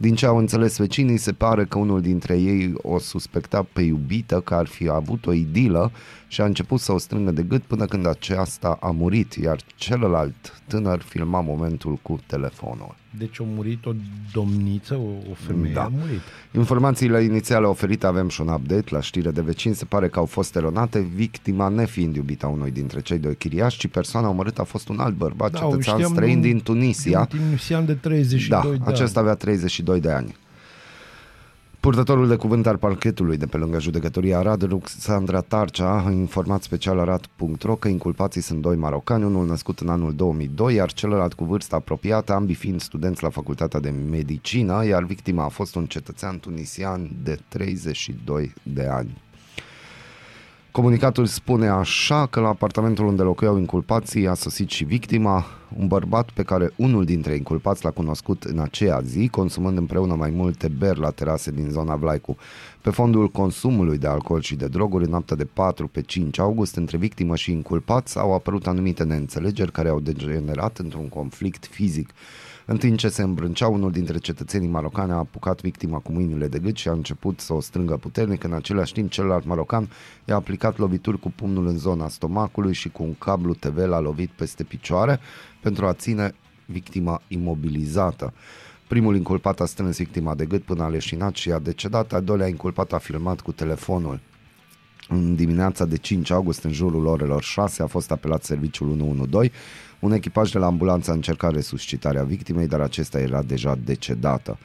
Speaker 1: Din ce au înțeles vecinii, se pare că unul dintre ei o suspecta pe iubită că ar fi avut o idilă și a început să o strângă de gât până când aceasta a murit, iar celălalt tânăr filma momentul cu telefonul.
Speaker 2: Deci a murit o domniță, o, o femeie
Speaker 1: Da.
Speaker 2: a murit.
Speaker 1: Informațiile inițiale oferite avem și un update la știre de vecini. Se pare că au fost eronate, victima nefiind iubita unui dintre cei doi chiriași, ci persoana omorâtă a fost un alt bărbat,
Speaker 2: Da,
Speaker 1: cetățean
Speaker 2: știam
Speaker 1: străin
Speaker 2: un-
Speaker 1: din Tunisia.
Speaker 2: Un tunisian de 32
Speaker 1: Da,
Speaker 2: de
Speaker 1: acesta
Speaker 2: ani.
Speaker 1: avea 32 de ani. Purtătorul de cuvânt al parchetului de pe lângă judecătoria Arad, Ruxandra Tarcea, a informat special Arad.ro că inculpații sunt doi marocani, unul născut în anul 2002, iar celălalt cu vârstă apropiată, ambii fiind studenți la Facultatea de Medicină, iar victima a fost un cetățean tunisian de 32 de ani. Comunicatul spune așa că la apartamentul unde locuiau inculpații a sosit și victima, un bărbat pe care unul dintre inculpați l-a cunoscut în aceea zi, consumând împreună mai multe beri la terase din zona Vlaicu. Pe fondul consumului de alcool și de droguri, în noaptea de 4 pe 5 august, între victimă și inculpați au apărut anumite neînțelegeri care au degenerat într-un conflict fizic. În timp ce se îmbrâncea, unul dintre cetățenii marocani a apucat victima cu mâinile de gât și a început să o strângă puternic. În același timp, celălalt marocan i-a aplicat lovituri cu pumnul în zona stomacului și cu un cablu TV l-a lovit peste picioare pentru a ține victima imobilizată. Primul inculpat a strâns victima de gât până a leșinat și a decedat, al doilea inculpat a filmat cu telefonul. În dimineața de 5 august, în jurul orelor 6, a fost apelat serviciul 112. Un echipaj de la ambulanță a încercat resuscitarea victimei, dar acesta era deja decedată.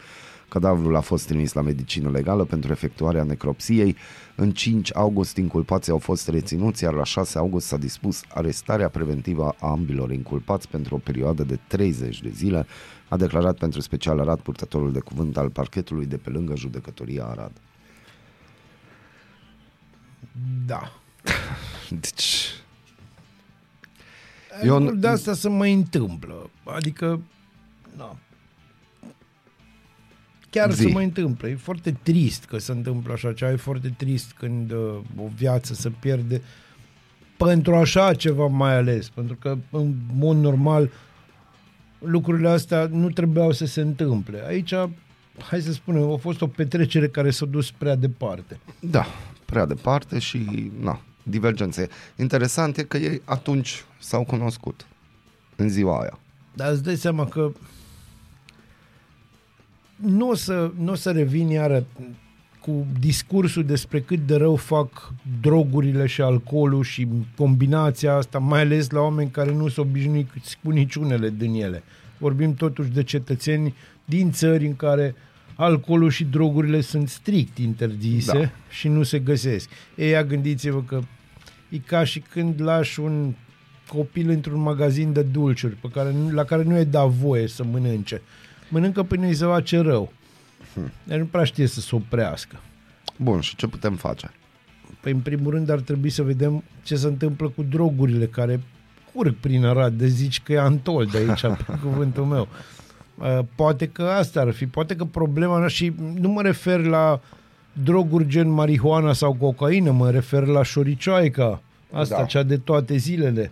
Speaker 1: Cadavrul a fost trimis la medicină legală pentru efectuarea necropsiei. În 5 august inculpații au fost reținuți, iar la 6 august s-a dispus arestarea preventivă a ambilor inculpați pentru o perioadă de 30 de zile, a declarat pentru special Arad purtătorul de cuvânt al parchetului de pe lângă judecătoria Arad.
Speaker 2: Da. <laughs>
Speaker 1: Deci,
Speaker 2: Eu
Speaker 1: Eu-
Speaker 2: de asta se mai întâmplă. Adică, da. Chiar
Speaker 1: Zi.
Speaker 2: se mai întâmplă. E foarte trist că se întâmplă așa ceva. E foarte trist când uh, o viață se pierde pentru așa ceva mai ales. Pentru că, în mod normal, lucrurile astea nu trebuiau să se întâmple. Aici, hai să spunem, a fost o petrecere care s-a dus prea departe.
Speaker 1: Da, prea departe și na, divergențe. Interesant e că ei atunci s-au cunoscut, în ziua aia.
Speaker 2: Dar îți dai seama că nu o să, nu o să revin iară cu discursul despre cât de rău fac drogurile și alcoolul și combinația asta, mai ales la oameni care nu sunt obișnuiți cu niciunele din ele. Vorbim totuși de cetățeni din țări în care alcoolul și drogurile sunt strict interzise
Speaker 1: Da.
Speaker 2: și nu se găsesc. Ei, ia gândiți-vă că e ca și când lași un copil într-un magazin de dulciuri pe care, nu- la care nu e dat voie să mănânce. Mănâncă până îi se face rău. Deci nu prea știe să se oprească.
Speaker 1: Bun, și ce putem face?
Speaker 2: Păi, în primul rând, ar trebui să vedem ce se întâmplă cu drogurile care curg prin Arad, de zici că e antol de aici, <laughs> pe cuvântul meu. Uh, Poate că asta ar fi, poate că problema, și nu mă refer la droguri gen marihuana sau cocaină, mă refer la șoricioaica, asta,
Speaker 1: Da.
Speaker 2: cea de toate zilele.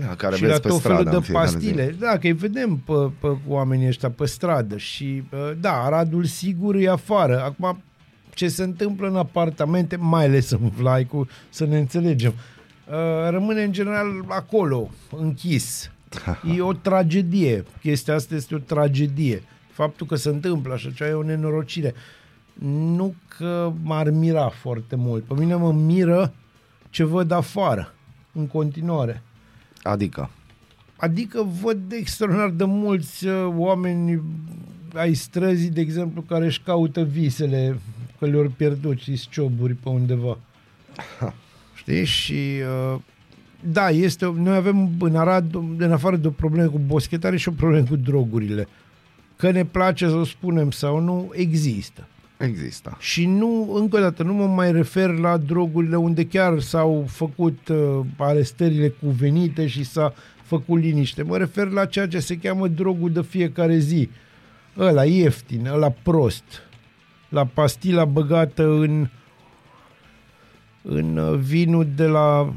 Speaker 1: Da, care
Speaker 2: și
Speaker 1: vezi
Speaker 2: la
Speaker 1: pe
Speaker 2: tot felul
Speaker 1: stradă în
Speaker 2: de
Speaker 1: fiecare
Speaker 2: pastile.
Speaker 1: Zi.
Speaker 2: Da, că îi vedem pe, pe oamenii ăștia pe stradă și uh, da, Aradul sigur e afară. Acum, ce se întâmplă în apartamente, mai ales în Vlaicu, să ne înțelegem, uh, rămâne în general acolo, închis. E o tragedie. Chestia asta este o tragedie. Faptul că se întâmplă așa ceva e o nenorocire. Nu că m-ar mira foarte mult. Pe mine mă miră ce văd afară, în continuare.
Speaker 1: Adică,
Speaker 2: Adică văd extraordinar de mulți uh, oameni ai străzii, de exemplu, care își caută visele că le-au pierdut și cioburi pe undeva. Știi? Și uh, da, este, o- noi avem în Arad, în afară de o problemă cu boschetare și o problemă cu drogurile. Că ne place să o spunem sau nu, există.
Speaker 1: există.
Speaker 2: Și nu, încă o dată, nu mă mai refer la drogurile unde chiar s-au făcut uh, arestările cuvenite și s-a făcut liniște. Mă refer la ceea ce se cheamă drogul de fiecare zi. Ăla ieftin, ăla prost. La pastila băgată în în uh, vinul de la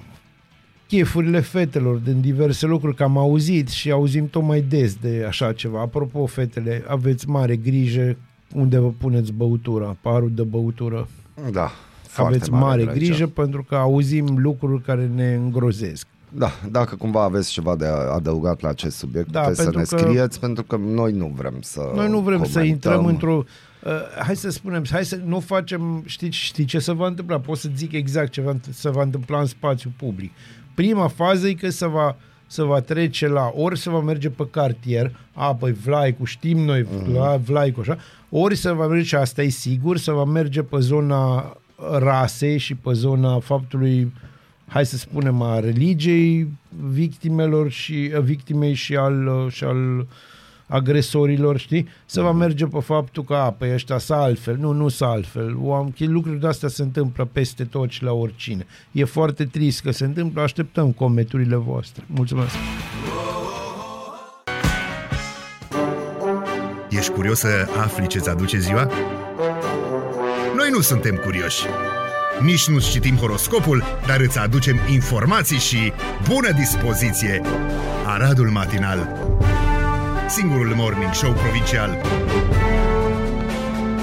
Speaker 2: chefurile fetelor din diverse locuri, că am auzit și auzim tot mai des de așa ceva. Apropo, fetele, aveți mare grijă unde vă puneți băutura, parul de băutură.
Speaker 1: Da, foarte
Speaker 2: aveți mare,
Speaker 1: grijă.
Speaker 2: grijă pentru că auzim lucruri care ne îngrozesc.
Speaker 1: Da, dacă cumva aveți ceva de adăugat la acest subiect,
Speaker 2: Da,
Speaker 1: da, puteți să ne
Speaker 2: pentru că-
Speaker 1: scrieți, pentru că noi nu vrem să
Speaker 2: Noi nu vrem să
Speaker 1: comentăm.
Speaker 2: intrăm într-o... Uh, hai să spunem, hai să nu facem... Știți, știți ce se va întâmpla? Pot să zic exact ce va, se va întâmpla în spațiu public. Prima fază e că se va, se va trece la... Ori se va merge pe cartier, a, păi Vlaicu, știm noi, mm. Vlaicu, așa, ori se va merge, și asta e sigur, se va merge pe zona rasei și pe zona faptului hai să spunem, a religiei victimelor și a victimei și al, uh, și al agresorilor, știi? Se va merge pe faptul că, a, pe ăștia sunt altfel. Nu, nu sunt altfel. Oam- Lucruri de astea se întâmplă peste tot și la oricine. E foarte trist că se întâmplă. Așteptăm comenturile voastre. Mulțumesc!
Speaker 3: Ești curios să afli ce-ți aduce ziua? Noi nu suntem curioși. Nici nu citim horoscopul, dar îți aducem informații și bună dispoziție. Aradul Matinal Singurul morning show provincial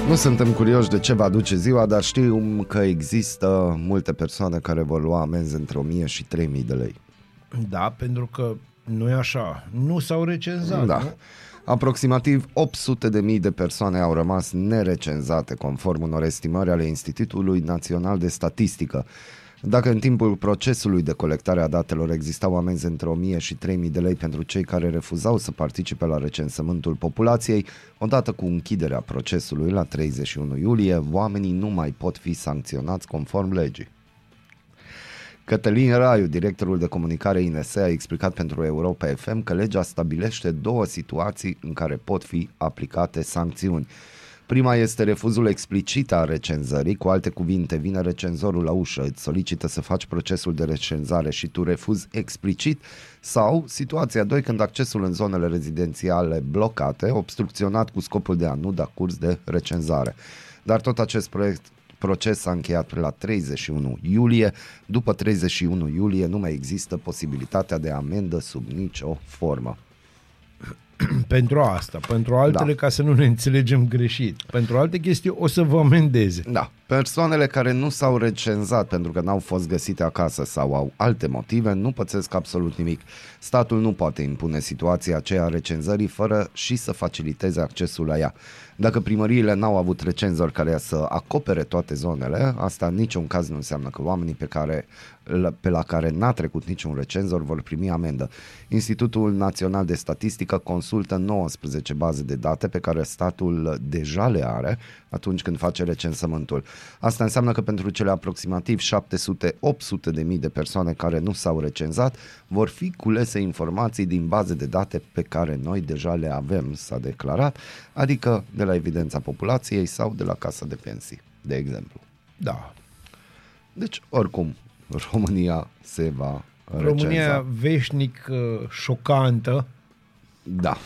Speaker 1: Nu suntem curioși de ce va aduce ziua, dar știu că există multe persoane care vor lua amenzi între 1000 și 3000 de lei.
Speaker 2: Da, pentru că nu e așa. Nu s-au recenzat,
Speaker 1: Da.
Speaker 2: nu?
Speaker 1: Aproximativ 800 de mii de persoane au rămas nerecenzate, conform unor estimări ale Institutului Național de Statistică. Dacă în timpul procesului de colectare a datelor existau amenzi între 1000 și 3000 de lei pentru cei care refuzau să participe la recensământul populației, odată cu închiderea procesului la 31 iulie, oamenii nu mai pot fi sancționați conform legii. Cătălin Raiu, directorul de comunicare INS, a explicat pentru Europa FM că legea stabilește două situații în care pot fi aplicate sancțiuni. Prima este refuzul explicit al recenzării, cu alte cuvinte, vine recenzorul la ușă, îți solicită să faci procesul de recenzare și tu refuzi explicit, sau situația 2, când accesul în zonele rezidențiale blocate, obstrucționat cu scopul de a nu da curs de recenzare. Dar tot acest proiect proces s-a încheiat la 31 iulie. După 31 iulie nu mai există posibilitatea de amendă sub nicio formă. <clears throat>
Speaker 2: pentru asta, pentru altele
Speaker 1: Da.
Speaker 2: ca să nu ne înțelegem greșit. Pentru alte chestii o să vă amendeze.
Speaker 1: Da, persoanele care nu s-au recenzat pentru că n-au fost găsite acasă sau au alte motive nu pățesc absolut nimic. Statul nu poate impune situația aceea a recenzării fără și să faciliteze accesul la ea. Dacă primăriile n-au avut recenzori care să acopere toate zonele, asta în niciun caz nu înseamnă că oamenii pe care la- pe la care n-a trecut niciun recenzor vor primi amendă. Institutul Național de Statistică consultă 19 baze de date pe care statul deja le are atunci când face recensământul. Asta înseamnă că pentru cele aproximativ 700-800 de mii de persoane care nu s-au recenzat vor fi culese informații din baze de date pe care noi deja le avem, s-a declarat, adică de la evidența populației sau de la casa de pensii, de exemplu.
Speaker 2: Da.
Speaker 1: Deci, oricum, România se va
Speaker 2: România
Speaker 1: recenza.
Speaker 2: veșnic uh, șocantă
Speaker 1: Da.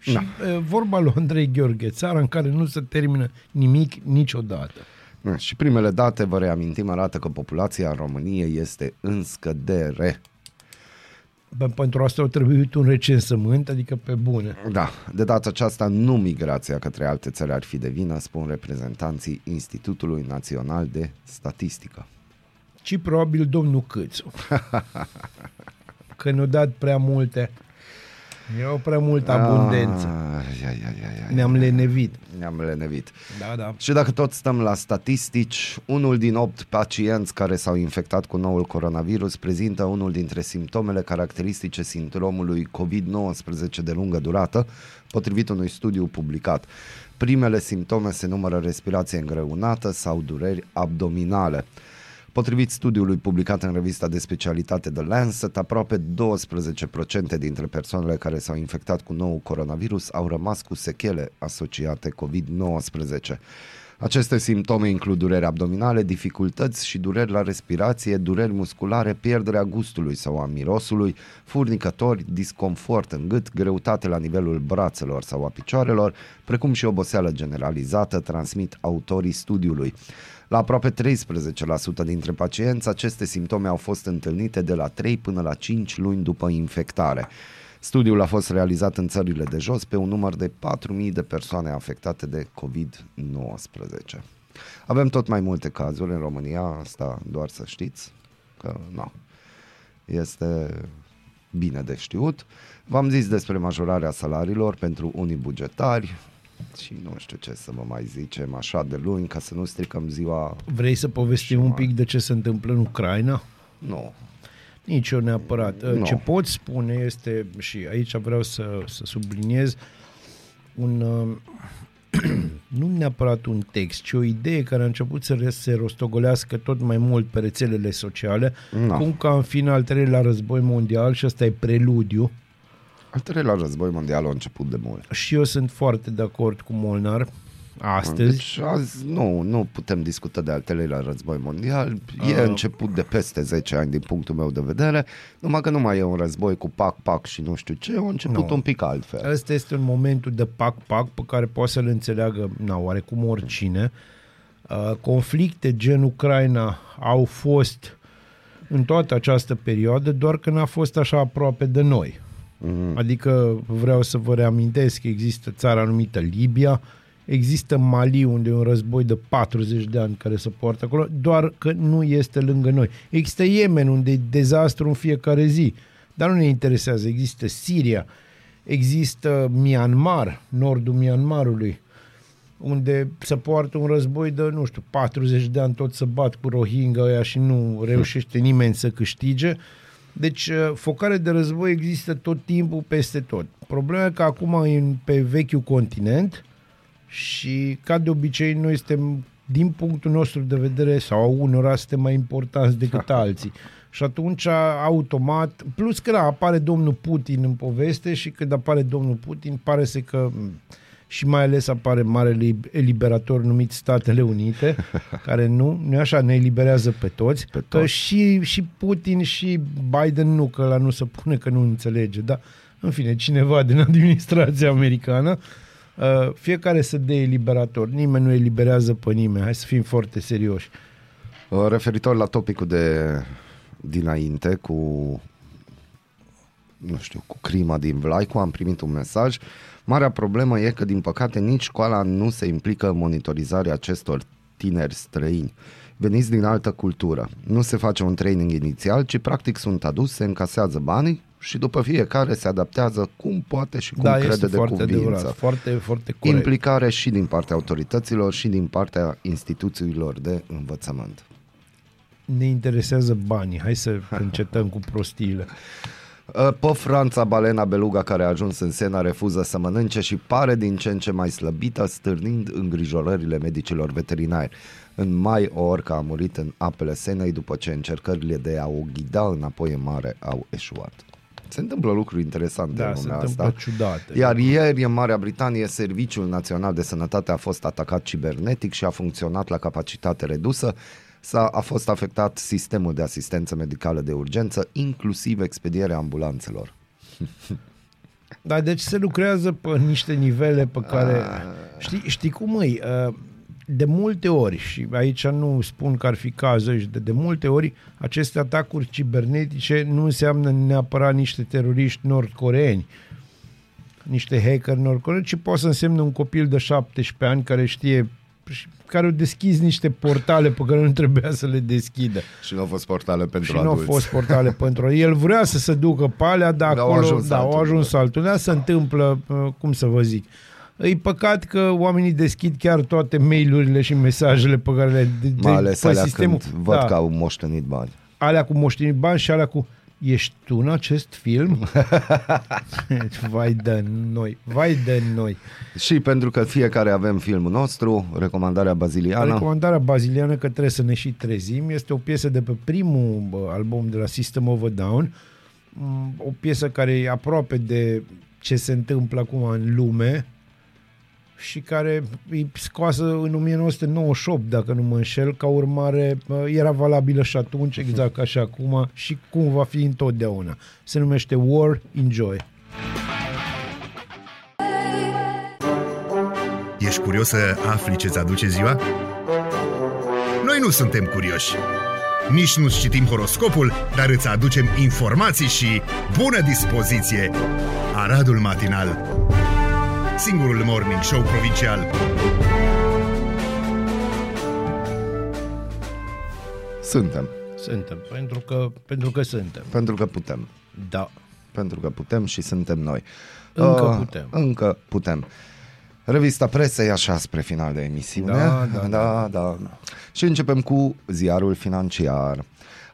Speaker 2: Și da. vorba lui Andrei Gheorghe, țara în care nu se termină nimic niciodată.
Speaker 1: Da, Și primele date, vă reamintim, arată că populația României este în scădere.
Speaker 2: Bă, Pentru asta au trebuit un recensământ, adică pe bune.
Speaker 1: Da, de data aceasta nu migrația către alte țări ar fi de vină, spun reprezentanții Institutului Național de Statistică.
Speaker 2: Ci probabil domnul Câțu. <laughs> Că ne-au dat prea multe. Erau prea multă abundență.
Speaker 1: Ah, ia, ia, ia, ia,
Speaker 2: Ne-am lenevit.
Speaker 1: Ne-am lenevit.
Speaker 2: Da, da.
Speaker 1: Și dacă tot stăm la statistici, unul din opt pacienți care s-au infectat cu noul coronavirus prezintă unul dintre simptomele caracteristice sindromului COVID-19 de lungă durată, potrivit unui studiu publicat. Primele simptome se numără respirație îngreunată sau dureri abdominale. Potrivit studiului publicat în revista de specialitate The Lancet, aproape 12% dintre persoanele care s-au infectat cu nou coronavirus au rămas cu sechele asociate COVID-19. Aceste simptome includ dureri abdominale, dificultăți și dureri la respirație, dureri musculare, pierderea gustului sau a mirosului, furnicători, disconfort în gât, greutate la nivelul brațelor sau a picioarelor, precum și oboseală generalizată, transmit autorii studiului. La aproape 13% dintre pacienți, aceste simptome au fost întâlnite de la 3 până la 5 luni după infectare. Studiul a fost realizat în țările de jos pe un număr de 4.000 de persoane afectate de COVID-19. Avem tot mai multe cazuri în România, asta doar să știți, că nu. Este bine de știut. V-am zis despre majorarea salariilor pentru unii bugetari și nu știu ce să vă mai zicem așa de luni ca să nu stricăm ziua.
Speaker 2: Vrei să povestim un pic de ce se întâmplă în Ucraina?
Speaker 1: Nu.
Speaker 2: Nici eu neapărat.
Speaker 1: Nu.
Speaker 2: Ce pot spune este, și aici vreau să, să subliniez, un, uh, <clears throat> nu neapărat un text, ci o idee care a început să re- se rostogolească tot mai mult pe rețelele sociale,
Speaker 1: Da.
Speaker 2: cum ca în final al treilea război mondial, și ăsta e preludiu,
Speaker 1: Al treilea război mondial a început de mult.
Speaker 2: și eu sunt foarte de acord cu Molnar astăzi.
Speaker 1: Deci azi nu, nu putem discuta de al treilea război mondial. E
Speaker 2: Ah.
Speaker 1: început de peste 10 ani din punctul meu de vedere, numai că nu mai e un război cu pac-pac și nu știu ce, a început
Speaker 2: Nu.
Speaker 1: un pic altfel.
Speaker 2: Ăsta este un momentul de pac-pac pe care poate să-l înțeleagă na, oarecum oricine. Uh, conflicte gen Ucraina au fost în toată această perioadă, doar că n-a fost așa aproape de noi.
Speaker 1: Mhm.
Speaker 2: Adică vreau să vă reamintesc că există țara numită Libia, există Mali unde e un război de 40 de ani care se poartă acolo, doar că nu este lângă noi. Există Yemen unde e dezastru în fiecare zi, dar nu ne interesează. Există Siria, există Myanmar, nordul Myanmarului, unde se poartă un război de, nu știu, 40 de ani tot să bat cu Rohingya ăia și nu reușește nimeni să câștige. Deci, uh, focare de război există tot timpul, peste tot. Problema e că acum e pe vechiul continent și, ca de obicei, noi suntem, din punctul nostru de vedere, sau unora suntem mai importanți decât <laughs> alții. Și atunci, automat, plus că da, apare domnul Putin în poveste și când apare domnul Putin, pare să că și mai ales apare marele eliberator numit Statele Unite, <laughs> care nu, nu e așa, ne eliberează pe toți,
Speaker 1: Pe
Speaker 2: că
Speaker 1: toți.
Speaker 2: și, și Putin și Biden nu, că la nu se pune că nu înțelege, da? În fine, cineva din <laughs> administrația americană, uh, fiecare să dea eliberator, nimeni nu eliberează pe nimeni, hai să fim foarte serioși.
Speaker 1: Uh, Referitor la topicul de dinainte cu nu știu, cu crima din Vlaicu, am primit un mesaj. Marea problemă e că, din păcate, nici școala nu se implică în monitorizarea acestor tineri străini. Veniți din altă cultură. Nu se face un training inițial, ci practic sunt aduși, se încasează banii și după fiecare se adaptează cum poate și cum
Speaker 2: da,
Speaker 1: crede
Speaker 2: este
Speaker 1: de
Speaker 2: foarte
Speaker 1: cuvință.
Speaker 2: adevărat, foarte, foarte corect.
Speaker 1: Implicare și din partea autorităților și din partea instituțiilor de învățământ.
Speaker 2: Ne interesează banii, hai să încetăm cu prostiile.
Speaker 1: Pe Franța, balena beluga care a ajuns în Sena refuză să mănânce și pare din ce în ce mai slăbită, stârnind îngrijorările medicilor veterinari. În mai, o orcă a murit în apele Senei după ce încercările de a o ghida înapoi în mare au eșuat. Se întâmplă lucruri interesante
Speaker 2: Da,
Speaker 1: în
Speaker 2: se
Speaker 1: lumea
Speaker 2: întâmplă
Speaker 1: asta.
Speaker 2: ciudate.
Speaker 1: Iar ieri, în Marea Britanie, Serviciul Național de Sănătate a fost atacat cibernetic și a funcționat la capacitate redusă. S-a, a fost afectat sistemul de asistență medicală de urgență, inclusiv expedierea ambulanțelor. <laughs>
Speaker 2: Da, deci se lucrează pe niște nivele pe care... Știi, știi cum e? Uh, De multe ori, și aici nu spun că ar fi cazul, de, de multe ori aceste atacuri cibernetice nu înseamnă neapărat niște teroriști nordcoreeni, niște hacker nordcoreeni, ci poate să însemne un copil de 17 ani care știe care au deschis niște portale pe care nu trebuia să le deschidă.
Speaker 1: Și nu au fost portale pentru
Speaker 2: Și nu au
Speaker 1: adulți.
Speaker 2: fost portale pentru el. vrea să se ducă pe alea, dar
Speaker 1: Dar au
Speaker 2: acolo
Speaker 1: ajuns
Speaker 2: da, au
Speaker 1: altul.
Speaker 2: ajuns altul. Da, se întâmplă, uh, cum să vă zic, E păcat că oamenii deschid chiar toate mail-urile și mesajele pe care le de, de,
Speaker 1: Mai ales
Speaker 2: pe
Speaker 1: alea
Speaker 2: sistemul.
Speaker 1: când văd
Speaker 2: da,
Speaker 1: că au moștenit bani.
Speaker 2: alea cu moștenit bani și alea cu Ești tu în acest film? <laughs> vai de noi, vai de noi.
Speaker 1: Și pentru că fiecare avem filmul nostru, recomandarea baziliană.
Speaker 2: Recomandarea baziliană că trebuie să ne și trezim este o piesă de pe primul bă, album de la System of a Down, Mm, o piesă care e aproape de ce se întâmplă acum în lume și care e scoasă în 1998, dacă nu mă înșel, ca urmare bă, era valabilă și atunci, exact ca și acum și cum va fi întotdeauna. Se numește War Enjoy.
Speaker 3: Ești curios să afli ce-ți aduce ziua? Noi nu suntem curioși. Nici nu citim horoscopul, dar îți aducem informații și bună dispoziție. Aradul Matinal Singurul morning show provincial
Speaker 1: Suntem.
Speaker 2: Suntem, pentru că, pentru că suntem.
Speaker 1: Pentru că putem.
Speaker 2: Da.
Speaker 1: Pentru că putem și suntem noi.
Speaker 2: Încă
Speaker 1: Uh,
Speaker 2: putem.
Speaker 1: Încă putem. Revista presei așa spre final de emisiune.
Speaker 2: Da, da,
Speaker 1: da, da. Și începem cu ziarul financiar.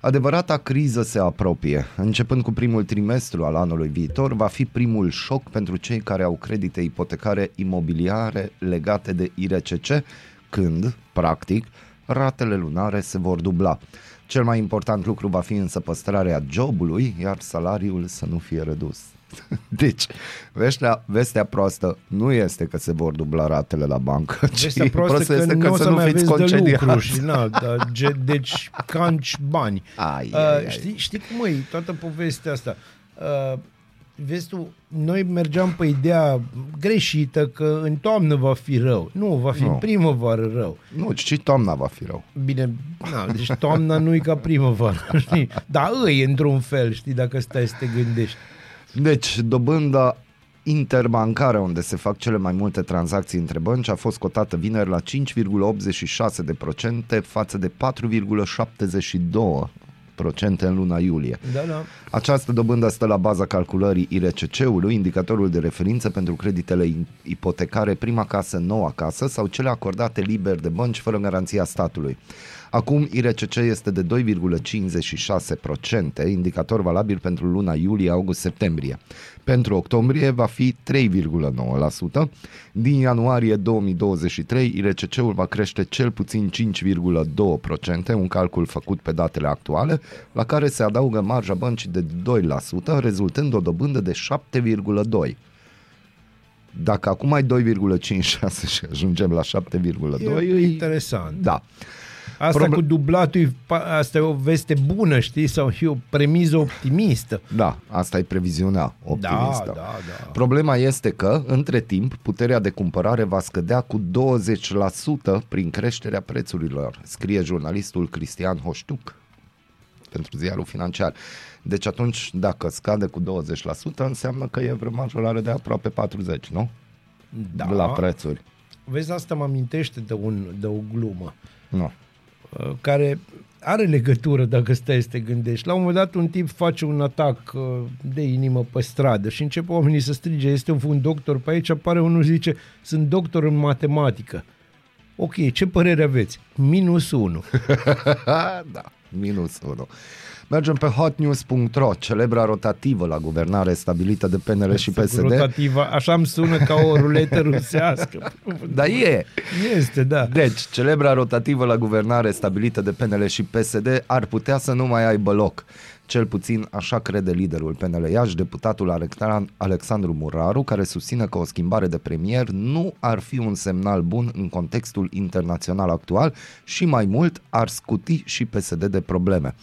Speaker 1: Adevărata criză se apropie. Începând cu primul trimestru al anului viitor, va fi primul șoc pentru cei care au credite ipotecare imobiliare legate de IRCC, când, practic, ratele lunare se vor dubla. Cel mai important lucru va fi însă păstrarea jobului, iar salariul să nu fie redus. <laughs> Deci, vestea, vestea proastă nu este că se vor dubla ratele la bancă, ci
Speaker 2: Vestea proastă că
Speaker 1: este
Speaker 2: nu o
Speaker 1: să
Speaker 2: să
Speaker 1: nu
Speaker 2: mai
Speaker 1: fiți
Speaker 2: aveți de lucru
Speaker 1: concediați.
Speaker 2: și na, da, ge, deci canci bani. <laughs>
Speaker 1: Ai,
Speaker 2: Uh,
Speaker 1: ai, ai.
Speaker 2: Știi, știi cum e toată povestea asta? Uh, vezi tu, noi mergeam pe ideea greșită că în toamnă va fi rău. Nu, va fi
Speaker 1: Nu.
Speaker 2: în primăvară rău.
Speaker 1: Nu, și toamna va fi rău.
Speaker 2: Bine, na, deci toamna nu e ca primăvară, <laughs> știi? Dar îi într-un fel, știi, dacă stai să te gândești.
Speaker 1: Deci, dobânda interbancară unde se fac cele mai multe tranzacții între bănci a fost cotată vineri la 5,86% față de 4,72% în luna iulie.
Speaker 2: Da, da.
Speaker 1: Această dobândă stă la baza calculării IRCC-ului, indicatorul de referință pentru creditele ipotecare prima casă, noua casă sau cele acordate liber de bănci fără garanția statului. Acum IRCC este de 2,56%, indicator valabil pentru luna iulie, august, septembrie. Pentru octombrie va fi 3,9%. Din ianuarie 2023, IRCC-ul va crește cel puțin 5,2%, un calcul făcut pe datele actuale, la care se adaugă marja băncii de 2%, rezultând o dobândă de 7,2%. Dacă acum ai 2,56 <laughs> și ajungem la 7,2,
Speaker 2: E interesant.
Speaker 1: da.
Speaker 2: Asta
Speaker 1: Proble-
Speaker 2: cu dublatul, e pa- asta e o veste bună, știi? Sau e o premiză optimistă.
Speaker 1: Da, asta e previziunea optimistă.
Speaker 2: Da, da, da.
Speaker 1: Problema este că, între timp, puterea de cumpărare va scădea cu 20% prin creșterea prețurilor, scrie jurnalistul Cristian Hoștuc pentru ziarul financiar. Deci atunci, dacă scade cu 20%, înseamnă că e vreo majorare de aproape 40, nu?
Speaker 2: Da.
Speaker 1: La prețuri.
Speaker 2: Vezi, asta mă amintește de, un, de o glumă
Speaker 1: Nu.
Speaker 2: Uh, care are legătură dacă stai să te gândești. La un moment dat un tip face un atac uh, de inimă pe stradă și începe oamenii să strige, este un doctor pe aici, apare unul și zice, sunt doctor în matematică. Ok, ce părere aveți? Minus 1. <laughs>
Speaker 1: da, minus 1. Mergem pe hotnews.ro, celebra rotativă la guvernare stabilită de PNL și PSD.
Speaker 2: Rotativa, așa îmi sună ca o ruletă rusească. <laughs>
Speaker 1: Dar e!
Speaker 2: Este, da.
Speaker 1: Deci, celebra rotativă la guvernare stabilită de PNL și PSD ar putea să nu mai aibă loc. Cel puțin așa crede liderul PNL Iași, deputatul Alexan- Alexandru Muraru, care susține că o schimbare de premier nu ar fi un semnal bun în contextul internațional actual și mai mult ar scuti și PSD de probleme.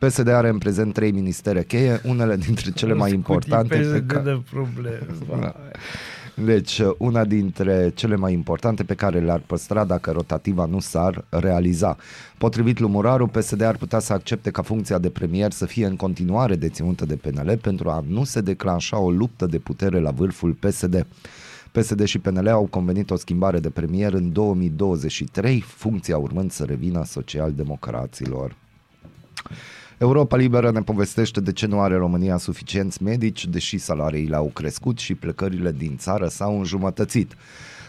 Speaker 1: PSD are în prezent trei ministere cheie, unele dintre cele mai importante pe
Speaker 2: pe
Speaker 1: care...
Speaker 2: de probleme. <laughs>
Speaker 1: Da. Deci, una dintre cele mai importante pe care le-ar păstra dacă rotativa nu s-ar realiza. Potrivit lui Muraru, PSD ar putea să accepte ca funcția de premier să fie în continuare deținută de PNL pentru a nu se declanșa o luptă de putere la vârful PSD. PSD și PNL au convenit o schimbare de premier în 2023, funcția urmând să revină social-democraților. Europa Liberă ne povestește de ce nu are România suficienți medici, deși salariile au crescut și plecările din țară s-au înjumătățit.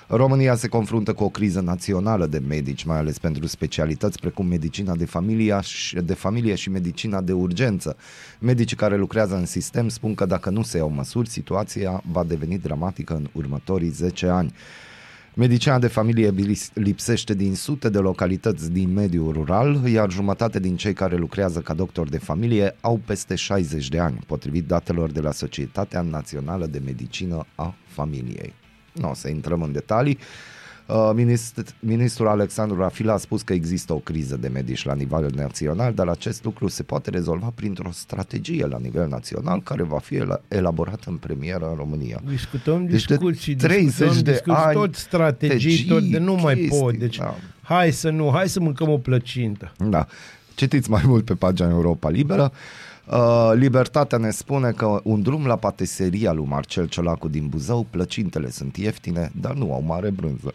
Speaker 1: România se confruntă cu o criză națională de medici, mai ales pentru specialități precum medicina de familie, și, de familie și medicina de urgență. Medicii care lucrează în sistem spun că dacă nu se iau măsuri, situația va deveni dramatică în următorii 10 ani. Medicina de familie lipsește din sute de localități din mediul rural, iar jumătate din cei care lucrează ca doctor de familie au peste 60 de ani, potrivit datelor de la Societatea Națională de Medicină a Familiei. Nu o să intrăm în detalii. Uh, Minist- Ministrul Alexandru Rafila a spus că există o criză de medici la nivel național, dar acest lucru se poate rezolva printr-o strategie la nivel național care va fi el- elaborată în premieră în România.
Speaker 2: Discutăm
Speaker 1: Deci de
Speaker 2: discuții,
Speaker 1: 30
Speaker 2: discutăm,
Speaker 1: de
Speaker 2: discuții,
Speaker 1: ani,
Speaker 2: tot strategii,
Speaker 1: tegii,
Speaker 2: tot de nu mai
Speaker 1: chestii,
Speaker 2: pot. Deci,
Speaker 1: da.
Speaker 2: hai să nu, hai să mâncăm o plăcintă.
Speaker 1: Da. Citiți mai mult pe pagina Europa Liberă. Uh, Libertatea ne spune că un drum la patiseria lui Marcel Ciolacu din Buzău, plăcintele sunt ieftine, dar nu au mare brânză.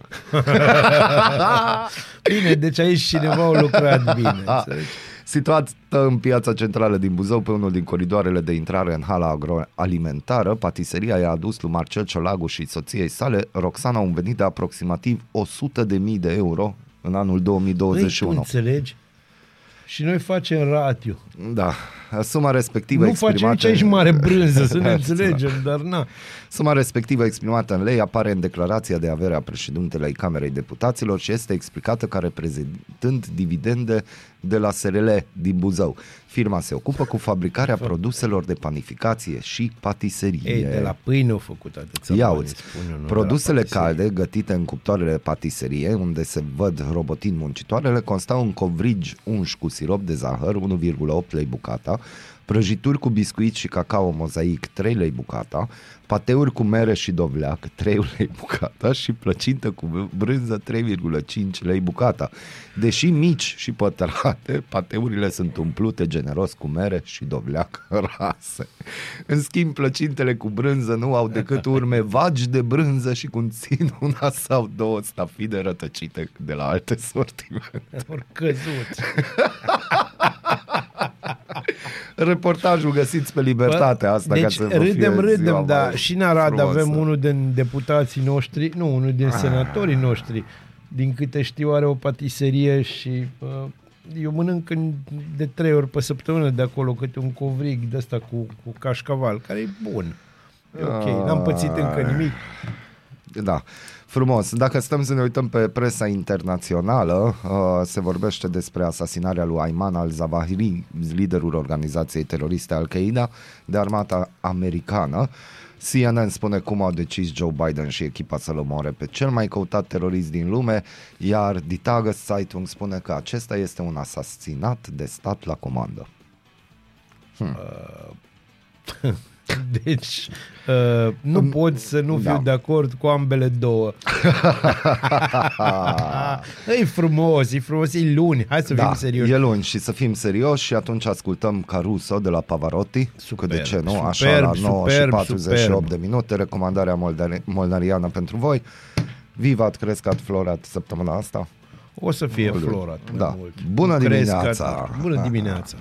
Speaker 1: <laughs>
Speaker 2: Bine, deci aici cineva a lucrat bine.
Speaker 1: Ah. <laughs>
Speaker 2: înțelegi?
Speaker 1: Situat în piața centrală din Buzău, pe unul din coridoarele de intrare în hala agroalimentară, patiseria i-a adus lui Marcel Ciolagu și soției sale, Roxana, un venit de aproximativ 100.000 de euro în anul
Speaker 2: Băi, tu
Speaker 1: 2021.
Speaker 2: înțelegi? Și noi facem ratiu.
Speaker 1: Da, suma respectivă
Speaker 2: Nu facem
Speaker 1: exprimată...
Speaker 2: nici aici mare brânză, să ne <laughs>
Speaker 1: Da.
Speaker 2: înțelegem, dar na.
Speaker 1: Suma respectivă exprimată în lei apare în declarația de avere a președintelui Camerei Deputaților și este explicată ca reprezentând dividende de la SRL din Buzău. Firma se ocupă cu fabricarea produselor de panificație și patiserie.
Speaker 2: Ei, de la pâine au făcut atâția
Speaker 1: Ia
Speaker 2: bani,
Speaker 1: uzi,
Speaker 2: spun eu, nu de la
Speaker 1: produsele
Speaker 2: patiserie.
Speaker 1: calde gătite în cuptoarele patiserie, unde se văd robotind muncitoarele, constau în covrigi unși cu sirop de zahăr, 1,8 lei bucata, prăjituri cu biscuit și cacao mozaic, 3 lei bucata, pateuri cu mere și dovleac, 3 lei bucata și plăcintă cu brânză, 3,5 lei bucata. Deși mici și pătrate, pateurile sunt umplute generos cu mere și dovleac <laughs> rase. În schimb, plăcintele cu brânză nu au decât urme vagi de brânză și conțin una sau două stafide rătăcite de la alte sortimente.
Speaker 2: Ori căzut. <laughs>
Speaker 1: Reportajul găsiți pe Libertatea asta
Speaker 2: deci,
Speaker 1: ca să vă
Speaker 2: râdem,
Speaker 1: fie
Speaker 2: râdem,
Speaker 1: ziua
Speaker 2: dar
Speaker 1: mai
Speaker 2: și în Arad
Speaker 1: frumoasă.
Speaker 2: avem unul din deputații noștri, nu, unul din
Speaker 1: Ah.
Speaker 2: senatorii noștri, din câte știu are o patiserie și uh, eu mănânc în, de trei ori pe săptămână de acolo câte un covrig de ăsta cu, cu cașcaval, care e bun. E ok, n-am pățit încă nimic.
Speaker 1: Da, frumos. Dacă stăm să ne uităm pe presa internațională, uh, se vorbește despre asasinarea lui Ayman al-Zawahiri, liderul organizației teroriste Al-Qaeda, de armata americană. CNN spune cum au decis Joe Biden și echipa să-l omoare pe cel mai căutat terorist din lume, iar Die Tageszeitung spune că acesta este un asasinat de stat la comandă. <laughs> <laughs>
Speaker 2: Deci uh, nu pot să nu fiu
Speaker 1: da.
Speaker 2: de acord cu ambele două. <laughs> e frumos, e frumos, e luni, hai să fim
Speaker 1: Da,
Speaker 2: serioși.
Speaker 1: e luni și să fim serioși și atunci ascultăm Caruso de la Pavarotti.
Speaker 2: Superb,
Speaker 1: Că de ce nu? Așa
Speaker 2: superb,
Speaker 1: la 9 și
Speaker 2: superb,
Speaker 1: 48
Speaker 2: superb.
Speaker 1: de minute, recomandarea moldari- molnariană pentru voi. Vivat, crescat, florat săptămâna asta.
Speaker 2: O să fie
Speaker 1: Luni.
Speaker 2: florat. mai
Speaker 1: Da.
Speaker 2: Mult.
Speaker 1: Bună
Speaker 2: Cresc
Speaker 1: dimineața!
Speaker 2: atât. Bună dimineața!